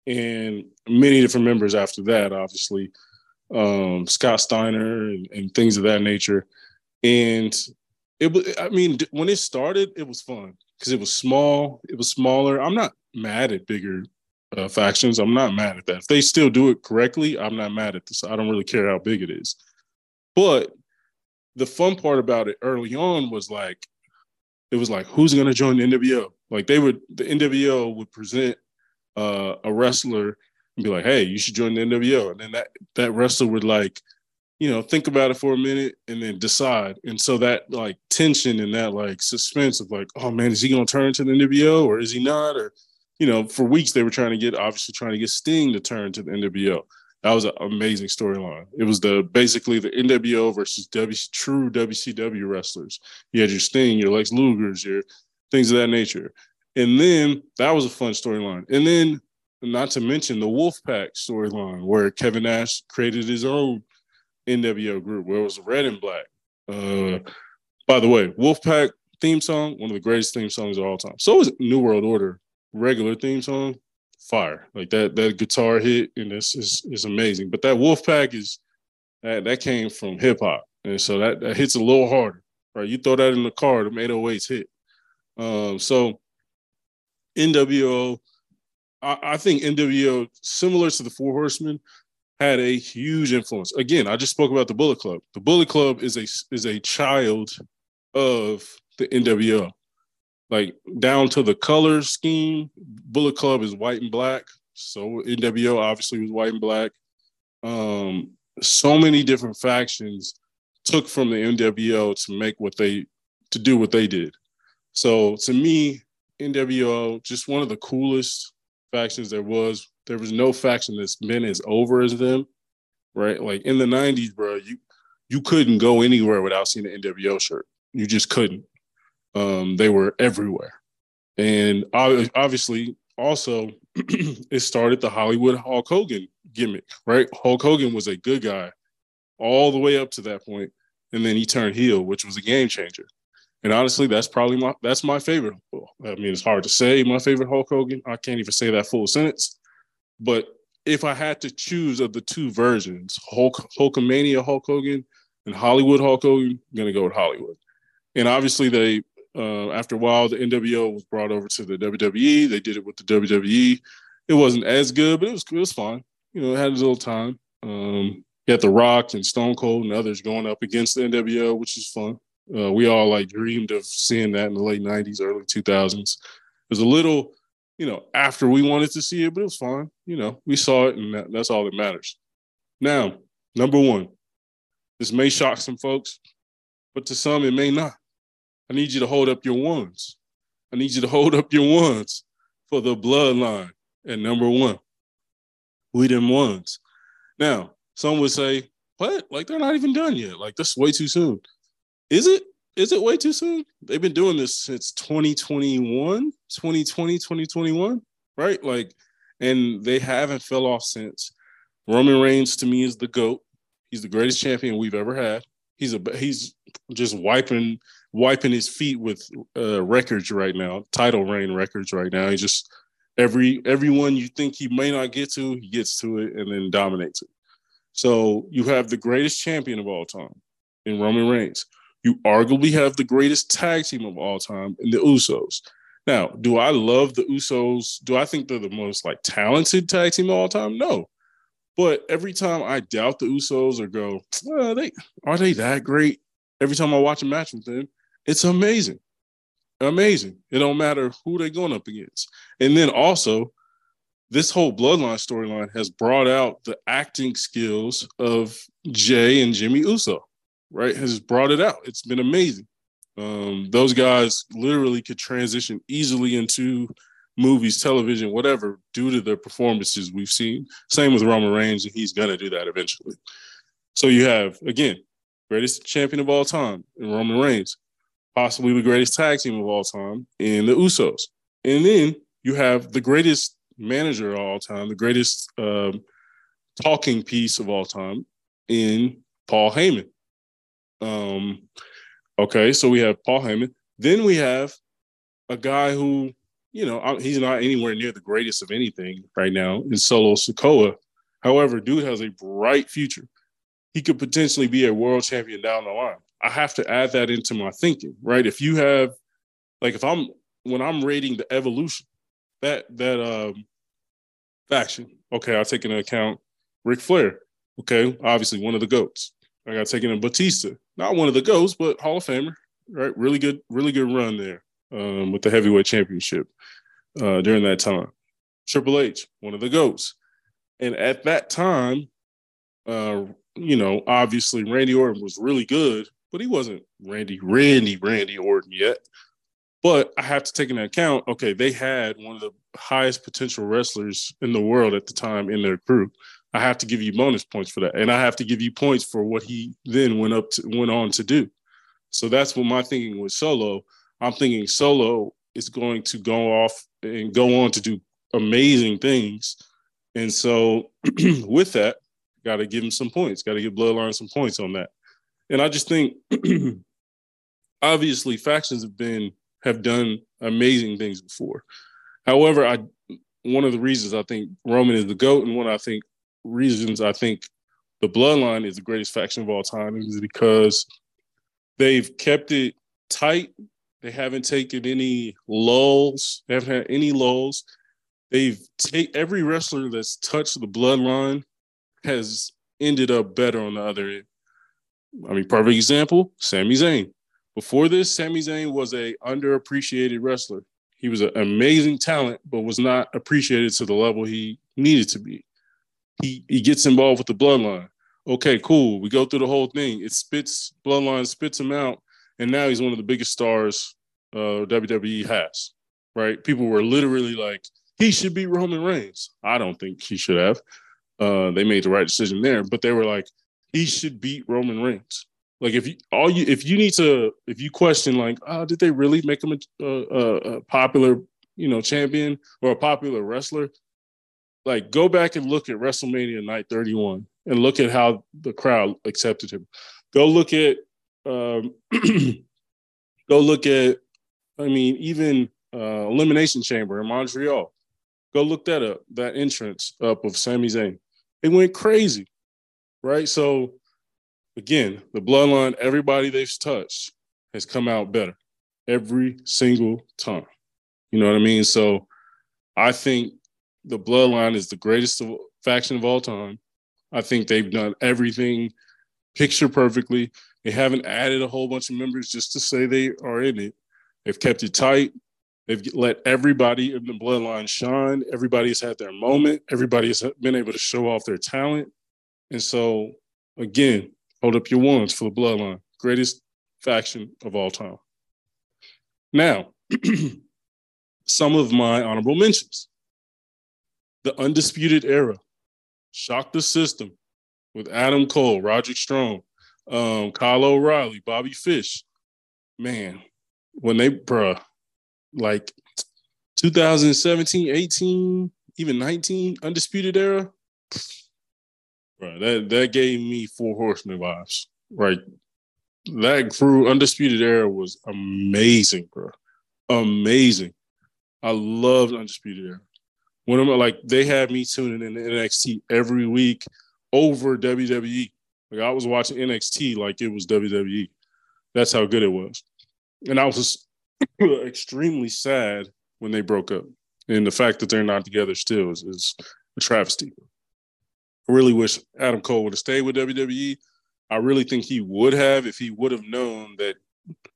and many different members after that, obviously. Um, Scott Steiner and, and things of that nature. And it was, I mean, when it started, it was fun because it was small, it was smaller. I'm not mad at bigger uh, factions. I'm not mad at that. If they still do it correctly, I'm not mad at this. I don't really care how big it is. But the fun part about it early on was like, it was like, who's going to join the NWO? Like they would, the NWO would present uh, a wrestler and be like, hey, you should join the NWO. And then that, that wrestler would like, you know, think about it for a minute and then decide. And so that like tension and that like suspense of like, oh man, is he going to turn to the NWO or is he not? Or you know, for weeks they were trying to get obviously trying to get Sting to turn to the NWO. That was an amazing storyline. It was the basically the NWO versus W true WCW wrestlers. You had your Sting, your Lex Luger's, your things of that nature. And then that was a fun storyline. And then not to mention the Wolfpack storyline where Kevin Nash created his own NWO group where it was red and black. Uh, by the way, Wolfpack theme song, one of the greatest theme songs of all time. So was New World Order regular theme song, fire. Like that that guitar hit and this is is amazing. But that Wolfpack is that that came from hip hop. And so that, that hits a little harder. Right. You throw that in the car, the 808s hit. Um, so NWO, I, I think NWO, similar to the Four Horsemen, had a huge influence. Again, I just spoke about the Bullet Club. The Bullet Club is a is a child of the NWO. Like down to the color scheme, Bullet Club is white and black. So NWO obviously was white and black. Um, so many different factions took from the NWO to make what they to do what they did. So to me, NWO just one of the coolest factions there was. There was no faction that's been as over as them, right? Like in the '90s, bro, you you couldn't go anywhere without seeing an NWO shirt. You just couldn't. Um, they were everywhere, and obviously, also, it started the Hollywood Hulk Hogan gimmick, right? Hulk Hogan was a good guy all the way up to that point, and then he turned heel, which was a game changer. And honestly, that's probably my that's my favorite. I mean, it's hard to say my favorite Hulk Hogan. I can't even say that full sentence. But if I had to choose of the two versions, Hulk Hulkamania Hulk Hogan and Hollywood Hulk Hogan, I'm gonna go with Hollywood. And obviously, they uh, after a while, the NWO was brought over to the WWE. They did it with the WWE. It wasn't as good, but it was it was fine. You know, it had a little time. Um, you had The Rock and Stone Cold and others going up against the NWO, which is fun. Uh, we all like dreamed of seeing that in the late '90s, early 2000s. It was a little, you know, after we wanted to see it, but it was fine. You know, we saw it, and that, that's all that matters. Now, number one, this may shock some folks, but to some it may not. I need you to hold up your ones. I need you to hold up your ones for the bloodline at number one. We them ones. Now, some would say, what? Like they're not even done yet. Like this is way too soon. Is it? Is it way too soon? They've been doing this since 2021, 2020, 2021, right? Like, and they haven't fell off since. Roman Reigns to me is the GOAT. He's the greatest champion we've ever had. He's a he's just wiping wiping his feet with uh, records right now, title reign records right now. He just every everyone you think he may not get to, he gets to it and then dominates it. So you have the greatest champion of all time in Roman Reigns. You arguably have the greatest tag team of all time in the Usos. Now, do I love the Usos? Do I think they're the most like talented tag team of all time? No. But every time I doubt the Usos or go, well, they are they that great? Every time I watch a match with them, it's amazing. Amazing. It don't matter who they're going up against. And then also, this whole bloodline storyline has brought out the acting skills of Jay and Jimmy Uso, right? Has brought it out. It's been amazing. Um, those guys literally could transition easily into movies, television, whatever, due to their performances we've seen. Same with Roman Reigns, and he's gonna do that eventually. So you have again, greatest champion of all time in Roman Reigns possibly the greatest tag team of all time in the Usos. And then you have the greatest manager of all time, the greatest um, talking piece of all time in Paul Heyman. Um, okay, so we have Paul Heyman. Then we have a guy who, you know, he's not anywhere near the greatest of anything right now in Solo Sikoa. However, dude has a bright future. He could potentially be a world champion down the line. I have to add that into my thinking, right? If you have, like, if I'm when I'm rating the evolution, that that um faction, okay, I'll take into account Ric Flair, okay, obviously one of the goats. I got taken in Batista, not one of the goats, but Hall of Famer, right? Really good, really good run there um, with the heavyweight championship uh, during that time. Triple H, one of the goats, and at that time, uh, you know, obviously Randy Orton was really good, but he wasn't Randy, Randy, Randy Orton yet. But I have to take into account, okay, they had one of the highest potential wrestlers in the world at the time in their crew. I have to give you bonus points for that. And I have to give you points for what he then went up to went on to do. So that's what my thinking was solo. I'm thinking solo is going to go off and go on to do amazing things. And so with that, got to give him some points, got to give Bloodline some points on that. And I just think obviously factions have been have done amazing things before. However, I one of the reasons I think Roman is the GOAT and one I think reasons I think the bloodline is the greatest faction of all time is because they've kept it tight. They haven't taken any lulls. They haven't had any lulls. they've take every wrestler that's touched the bloodline has ended up better on the other end. I mean, perfect example, Sami Zayn. Before this, Sami Zayn was a underappreciated wrestler. He was an amazing talent, but was not appreciated to the level he needed to be. He he gets involved with the bloodline. Okay, cool. We go through the whole thing. It spits bloodline spits him out, and now he's one of the biggest stars uh, WWE has. Right? People were literally like, he should be Roman Reigns. I don't think he should have. Uh, they made the right decision there, but they were like, he should beat Roman Reigns. Like if you all you if you need to if you question like oh did they really make him a, a, a popular you know champion or a popular wrestler like go back and look at WrestleMania night 31 and look at how the crowd accepted him. Go look at um, go look at I mean even uh, Elimination Chamber in Montreal. Go look that up. That entrance up of Sami Zayn. It went crazy, right? So again, the bloodline, everybody they've touched has come out better every single time. You know what I mean? So I think the bloodline is the greatest faction of all time. I think they've done everything picture perfectly. They haven't added a whole bunch of members just to say they are in it. They've kept it tight. They've let everybody in the bloodline shine. Everybody's had their moment. Everybody's been able to show off their talent. And so, again, hold up your ones for the bloodline. Greatest faction of all time. Now, some of my honorable mentions. The Undisputed Era shocked the system with Adam Cole, Roderick Strong, um, Kyle O'Reilly, Bobby Fish. Man, when they, bruh, like 2017, 18, even 19, Undisputed Era. Right, that that gave me four horsemen vibes. Right, that crew, Undisputed Era, was amazing, bro. Amazing. I loved Undisputed Era. When I'm like, they had me tuning in NXT every week over WWE. Like I was watching NXT like it was WWE. That's how good it was. And I was extremely sad when they broke up. And the fact that they're not together still is, is a travesty. Really wish Adam Cole would have stayed with WWE. I really think he would have if he would have known that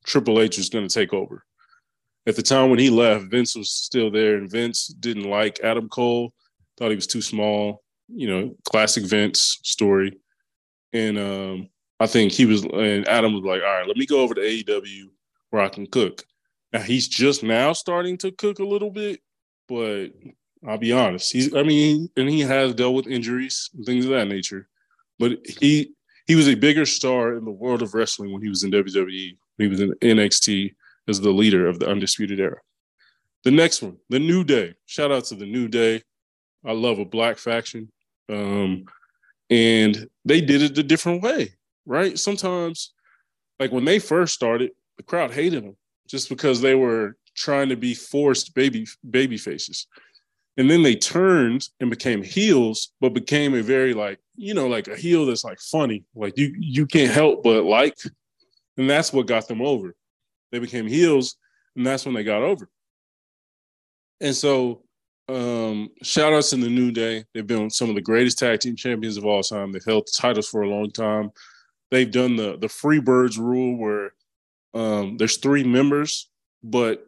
Triple H was going to take over. At the time when he left, Vince was still there, and Vince didn't like Adam Cole, thought he was too small. You know, classic Vince story. And um, I think he was, and Adam was like, all right, let me go over to AEW where I can cook. Now he's just now starting to cook a little bit, but I'll be honest. He's I mean, and he has dealt with injuries and things of that nature. But he he was a bigger star in the world of wrestling when he was in WWE. He was in NXT as the leader of the Undisputed Era. The next one, the New Day. Shout out to the New Day. I love a black faction. Um, and they did it a different way, right? Sometimes, like when they first started, the crowd hated them just because they were trying to be forced baby baby faces. And then they turned and became heels, but became a very like, you know, like a heel that's like funny. Like you you can't help but like. And that's what got them over. They became heels, and that's when they got over. And so um shout outs in the New Day. They've been some of the greatest tag team champions of all time. They've held the titles for a long time. They've done the the Freebirds rule where um, there's three members, but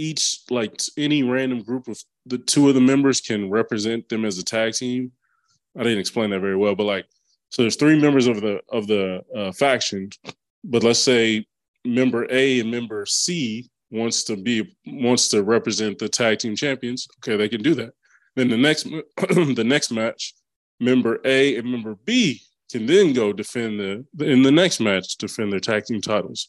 each like any random group of the two of the members can represent them as a tag team. I didn't explain that very well, but like so there's three members of the of the uh, faction, but let's say member A and member C wants to be wants to represent the tag team champions. Okay, they can do that. Then the next the next match, member A and member B can then go defend the in the next match defend their tag team titles.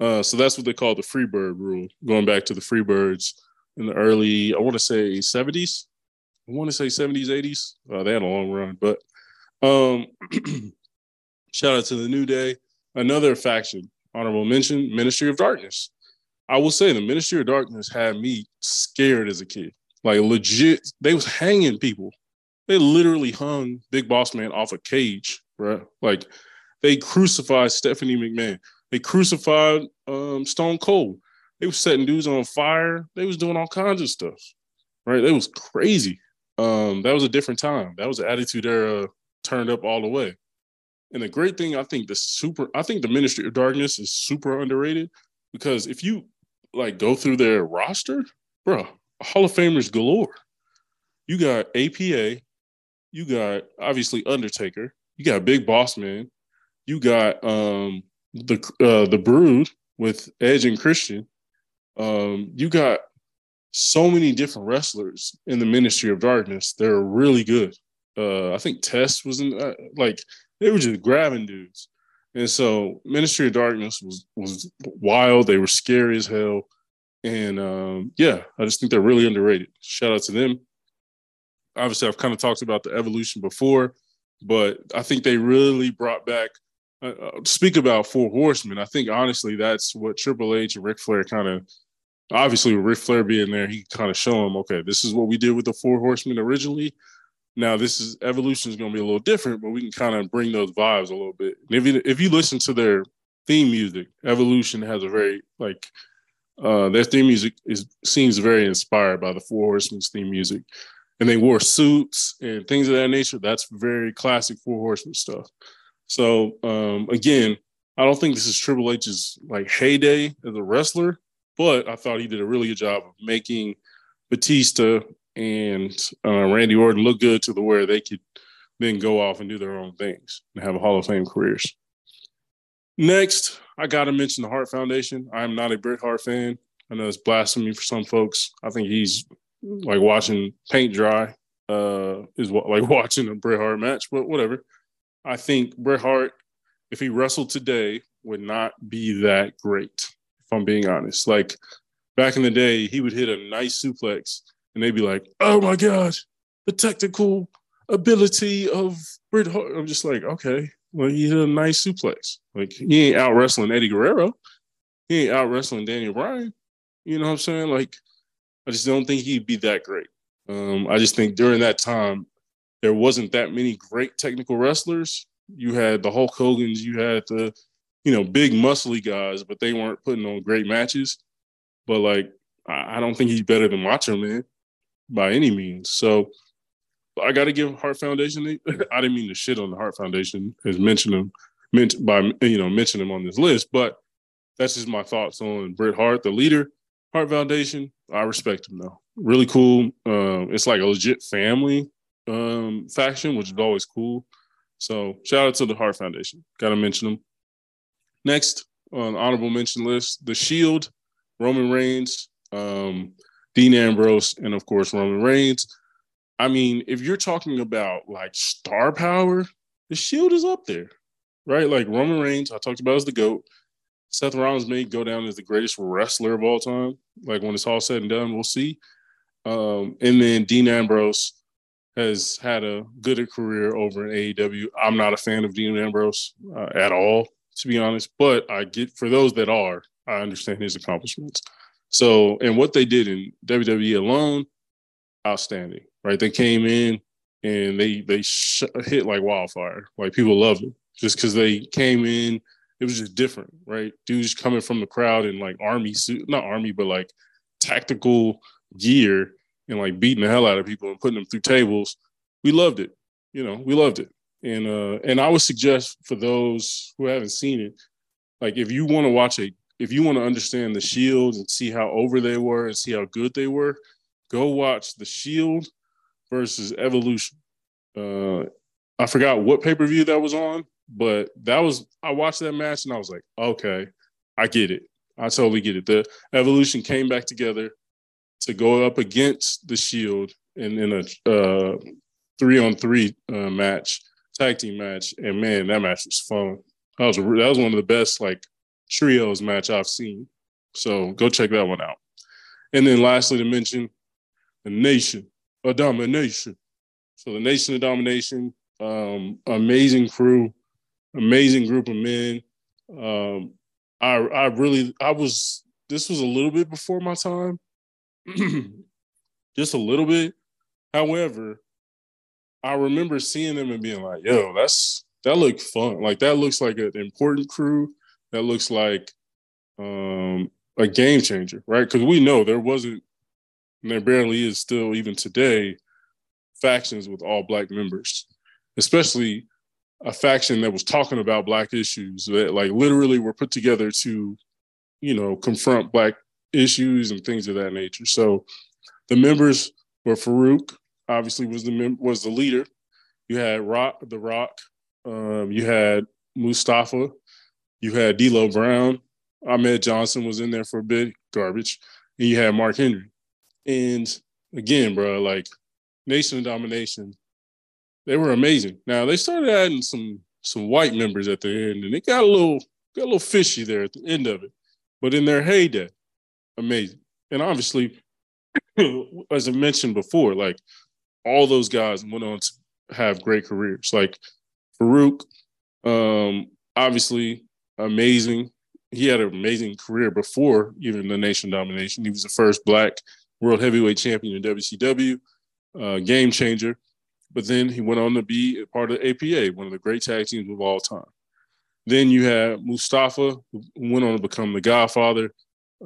Uh, so that's what they call the Freebird rule, going back to the Freebirds in the early, I want to say 70s. I want to say 70s, 80s. Uh, they had a long run, but um, shout out to the New Day. Another faction, honorable mention, Ministry of Darkness. I will say the Ministry of Darkness had me scared as a kid. Like legit, they was hanging people. They literally hung Big Boss Man off a cage, right? Like they crucified Stephanie McMahon. They crucified um, Stone Cold. They was setting dudes on fire. They was doing all kinds of stuff. right? That was crazy. Um, that was a different time. That was the attitude era turned up all the way. And the great thing, I think the super, I think the Ministry of Darkness is super underrated because if you like go through their roster, bro, Hall of Famers galore. You got APA, you got obviously Undertaker, you got Big Boss Man, you got um the uh the Brood with Edge and Christian. Um, you got so many different wrestlers in the Ministry of Darkness. They're really good. Uh, I think Test was in uh, like they were just grabbing dudes. And so Ministry of Darkness was was wild. They were scary as hell. And um, yeah, I just think they're really underrated. Shout out to them. Obviously, I've kind of talked about the evolution before, but I think they really brought back. Uh, uh speak about Four Horsemen. I think honestly, that's what Triple H and Ric Flair kind of. Obviously, with Ric Flair being there, he kind of show them, okay, this is what we did with the Four Horsemen originally. Now this is evolution is going to be a little different, but we can kind of bring those vibes a little bit. And if you if you listen to their theme music, Evolution has a very like uh, their theme music is seems very inspired by the Four Horsemen's theme music, and they wore suits and things of that nature. That's very classic Four Horsemen stuff. So um, again, I don't think this is Triple H's like heyday as a wrestler, but I thought he did a really good job of making Batista and uh, Randy Orton look good to the where they could then go off and do their own things and have a Hall of Fame careers. Next, I got to mention the Hart Foundation. I'm not a Bret Hart fan. I know it's blasphemy for some folks. I think he's like watching paint dry uh, is like watching a Bret Hart match, but whatever. I think Bret Hart, if he wrestled today, would not be that great, if I'm being honest. Like back in the day, he would hit a nice suplex and they'd be like, "Oh my gosh, the technical ability of Bret Hart." I'm just like, okay, well, he hit a nice suplex. Like he ain't out wrestling Eddie Guerrero, he ain't out wrestling Daniel Bryan. You know what I'm saying? Like, I just don't think he'd be that great. Um, I just think during that time there wasn't that many great technical wrestlers. You had the Hulk Hogan's, you had the, you know, big muscly guys, but they weren't putting on great matches. But like, I don't think he's better than Macho Man by any means. So I got to give Hart Foundation. I didn't mean to shit on the Hart Foundation as mention them meant by you know mention them on this list, but that's just my thoughts on Bret Hart, the leader. Hart Foundation, I respect him though. Really cool. Um, it's like a legit family um, faction, which is always cool. So shout out to the Hart Foundation. Got to mention them. Next on honorable mention list, the Shield, Roman Reigns. Um, Dean Ambrose, and of course Roman Reigns. I mean, if you're talking about like star power, the Shield is up there, right? Like Roman Reigns, I talked about as the GOAT. Seth Rollins may go down as the greatest wrestler of all time. Like when it's all said and done, we'll see. Um, and then Dean Ambrose has had a good career over in AEW. I'm not a fan of Dean Ambrose uh, at all, to be honest, but I get for those that are, I understand his accomplishments. So, and what they did in WWE alone, outstanding, right? They came in and they they sh- hit like wildfire. Like people loved it just because they came in. It was just different, right? Dudes coming from the crowd in like army suit, not army, but like tactical gear and like beating the hell out of people and putting them through tables. We loved it. You know, we loved it. And uh and I would suggest for those who haven't seen it, like if you want to watch a if you want to understand the Shield and see how over they were and see how good they were, go watch the Shield versus Evolution. Uh, I forgot what pay per view that was on, but that was I watched that match and I was like, okay, I get it. I totally get it. The Evolution came back together to go up against the Shield in, in a uh, three on three uh, match, tag team match, and man, that match was fun. That was that was one of the best like trios match I've seen. So go check that one out. And then lastly, to mention the Nation of Domination. So the Nation of Domination, um, amazing crew, amazing group of men. Um, I I really I was this was a little bit before my time, just a little bit. However, I remember seeing them and being like, "Yo, that's that looked fun. Like that looks like an important crew that looks like um, a game changer, right? Because we know there wasn't and there barely is still even today factions with all black members, especially a faction that was talking about black issues that like literally were put together to, you know, confront black issues and things of that nature. So the members were Faarooq, obviously was the mem- was the leader. You had Rock, the Rock. Um, you had Mustafa. You had D'Lo Brown. Ahmed Johnson was in there for a bit, garbage. And you had Mark Henry. And again, bro, like Nation of Domination, they were amazing. Now they started adding some some white members at the end, and it got a little got a little fishy there at the end of it. But in their heyday, amazing. And obviously, as I mentioned before, like all those guys went on to have great careers. Like Faarooq, um, obviously amazing. He had an amazing career before even the nation domination. He was the first black world heavyweight champion in WCW, uh, game changer. But then he went on to be part of the APA, one of the great tag teams of all time. Then you have Mustafa, who went on to become the Godfather,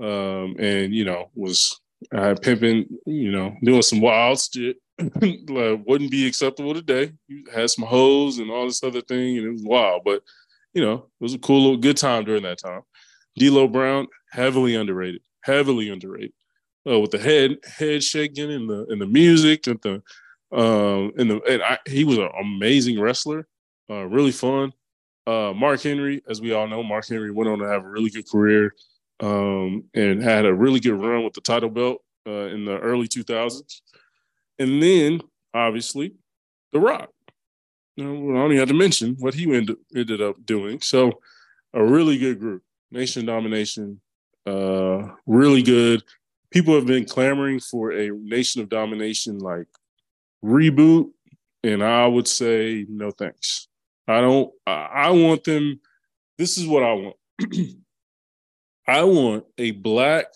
um, and you know was uh, pimping, you know, doing some wild shit. like, wouldn't be acceptable today. He had some hoes and all this other thing, and it was wild. But you know, it was a cool little good time during that time. D'Lo Brown, heavily underrated, heavily underrated. Uh, with the head head shaking and the and the music and the um and the and I, he was an amazing wrestler, uh, really fun. Uh, Mark Henry, as we all know, Mark Henry went on to have a really good career um, and had a really good run with the title belt uh, in the early 2000s. And then, obviously, The Rock. You know, I don't even have to mention what he ended, ended up doing. So, a really good group. Nation Domination, uh, really good. People have been clamoring for a Nation of Domination like reboot, and I would say no thanks. I don't. I, I want them. This is what I want. I want a black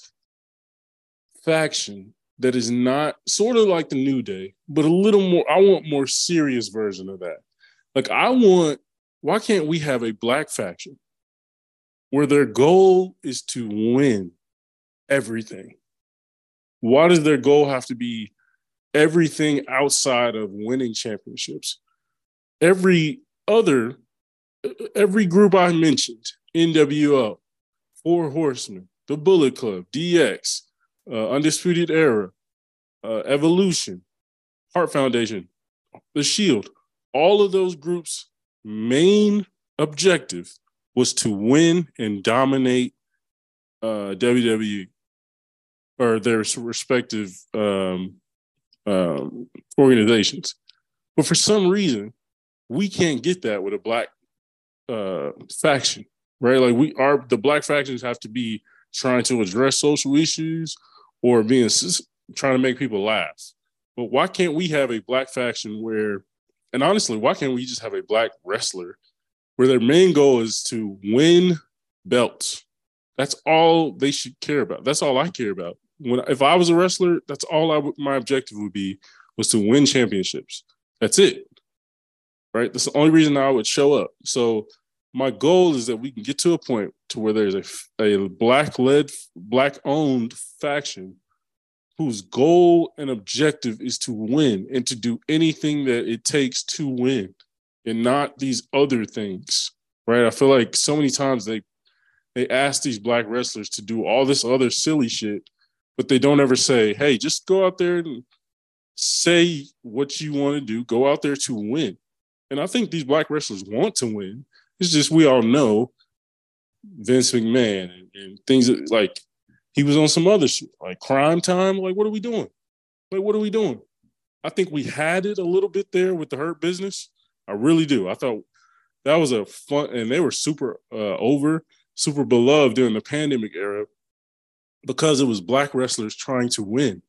faction that is not sort of like the New Day, but a little more. I want more serious version of that. Like I want. Why can't we have a black faction where their goal is to win everything? Why does their goal have to be everything outside of winning championships? Every other, every group I mentioned, NWO, Four Horsemen, The Bullet Club, DX, uh, Undisputed Era, uh, Evolution, Hart Foundation, The Shield, all of those groups' main objective was to win and dominate uh, WWE or their respective um, um, organizations. But for some reason, we can't get that with a black uh, faction right? Like we are the black factions have to be trying to address social issues or being trying to make people laugh. But why can't we have a black faction where, and honestly, why can't we just have a black wrestler where their main goal is to win belts? That's all they should care about. That's all I care about. When if I was a wrestler, that's all I my objective would be was to win championships. That's it. Right? That's the only reason I would show up. So my goal is that we can get to a point to where there's a, a black led, black owned faction whose goal and objective is to win and to do anything that it takes to win and not these other things. Right. I feel like so many times they they ask these black wrestlers to do all this other silly shit, but they don't ever say, hey, just go out there and say what you want to do, go out there to win. And I think these black wrestlers want to win. It's just we all know Vince McMahon and, and things that, like he was on some other shit, like Cryme Tyme. Like, what are we doing? Like, what are we doing? I think we had it a little bit there with the Hurt Business. I really do. I thought that was a fun, and they were super uh, over, super beloved during the pandemic era because it was black wrestlers trying to win.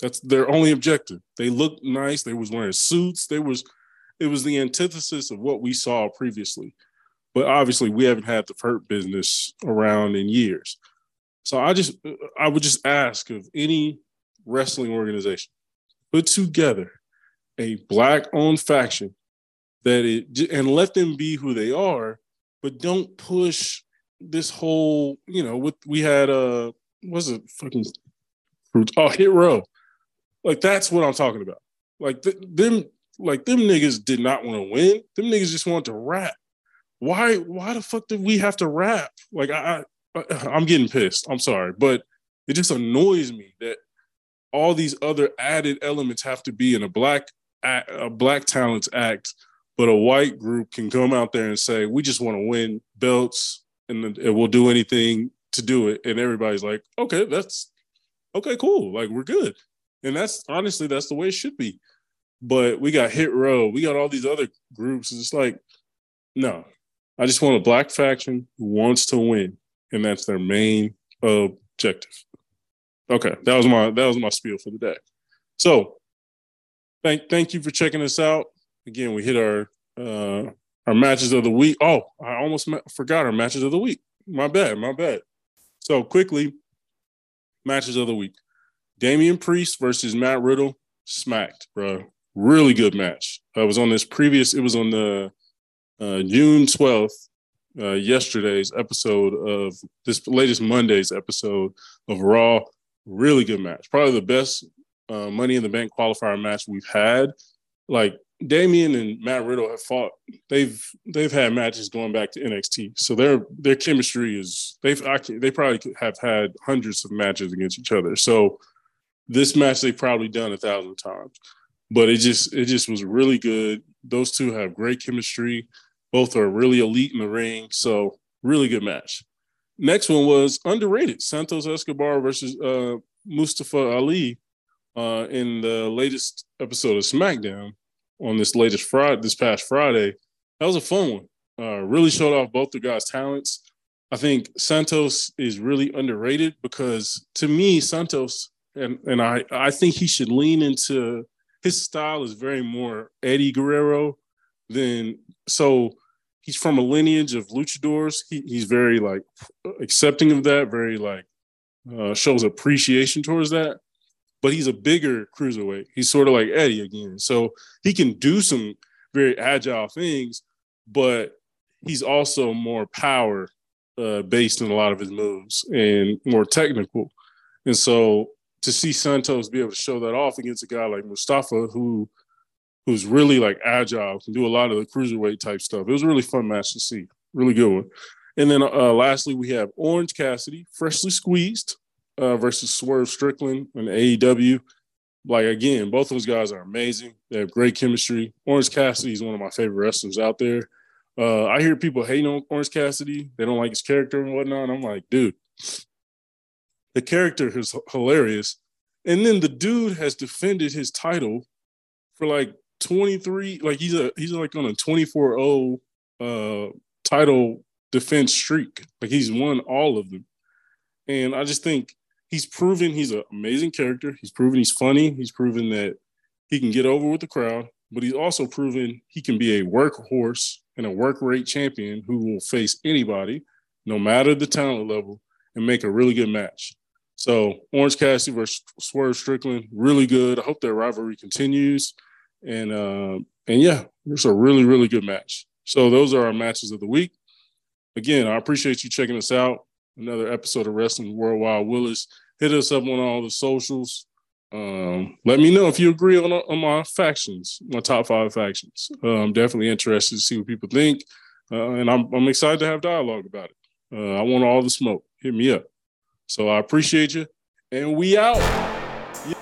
That's their only objective. They looked nice. They was wearing suits. They was, it was the antithesis of what we saw previously. But obviously, we haven't had the Hurt business around in years. So I just, I would just ask of any wrestling organization, put together a black-owned faction that it, and let them be who they are, but don't push this whole, you know, what we had, uh, was it fucking, oh, Hit Row. Like that's what I'm talking about. Like th- them, like them niggas did not want to win. Them niggas just want to rap. Why? Why the fuck did we have to rap? Like I, I I'm getting pissed. I'm sorry, but it just annoys me that all these other added elements have to be in a black a black talents act, but a white group can come out there and say we just want to win belts and, and we'll do anything to do it, and everybody's like, okay, that's okay, cool, like we're good, and that's honestly that's the way it should be. But we got Hit Row, we got all these other groups. and It's like, no, I just want a black faction who wants to win, and that's their main objective. Okay, that was my that was my spiel for the day. So, thank thank you for checking us out. Again, we hit our uh our matches of the week. Oh, I almost forgot our matches of the week. My bad, my bad. So quickly, matches of the week: Damian Priest versus Matt Riddle. Smacked, bro. Really good match. I was on this previous. It was on the uh, June twelfth, uh, yesterday's episode of this latest Monday's episode of Raw. Really good match. Probably the best uh, Money in the Bank qualifier match we've had. Like Damian and Matt Riddle have fought. They've they've had matches going back to NXT, so their their chemistry is they've they probably have had hundreds of matches against each other. So this match they've probably done a thousand times, but it just it just was really good. Those two have great chemistry. Both are really elite in the ring, so really good match. Next one was underrated Santos Escobar versus uh, Mustafa Ali uh, in the latest episode of SmackDown on this latest Friday, this past Friday. That was a fun one. Uh, really showed off both the guys' talents. I think Santos is really underrated because to me, Santos and and I I think he should lean into his style is very more Eddie Guerrero than so he's from a lineage of luchadors. He, he's very like accepting of that, very like uh, shows appreciation towards that but he's a bigger cruiserweight. He's sort of like Eddie again. So he can do some very agile things, but he's also more power uh, based in a lot of his moves and more technical. And so to see Santos be able to show that off against a guy like Mustafa, who who's really like agile, can do a lot of the cruiserweight type stuff. It was a really fun match to see. Really good one. And then uh, lastly, we have Orange Cassidy, freshly squeezed, uh, versus Swerve Strickland and AEW. Like again, both those guys are amazing. They have great chemistry. Orange Cassidy is one of my favorite wrestlers out there. Uh, I hear people hating on Orange Cassidy. They don't like his character and whatnot. I'm like, dude, the character is hilarious. And then the dude has defended his title for like 23, like he's a he's like on a 24-0 uh title defense streak. Like he's won all of them. And I just think he's proven he's an amazing character. He's proven he's funny. He's proven that he can get over with the crowd, but he's also proven he can be a workhorse and a work rate champion who will face anybody, no matter the talent level, and make a really good match. So Orange Cassidy versus Swerve Strickland, really good. I hope that rivalry continues. And uh, and yeah, it's a really, really good match. So those are our matches of the week. Again, I appreciate you checking us out. Another episode of Wrestling Worldwide Willis hit us up on all the socials. Um, let me know if you agree on, on my factions, my top five factions. Uh, I'm definitely interested to see what people think, uh, and I'm, I'm excited to have dialogue about it. Uh, I want all the smoke. Hit me up. So I appreciate you, and we out. Yeah.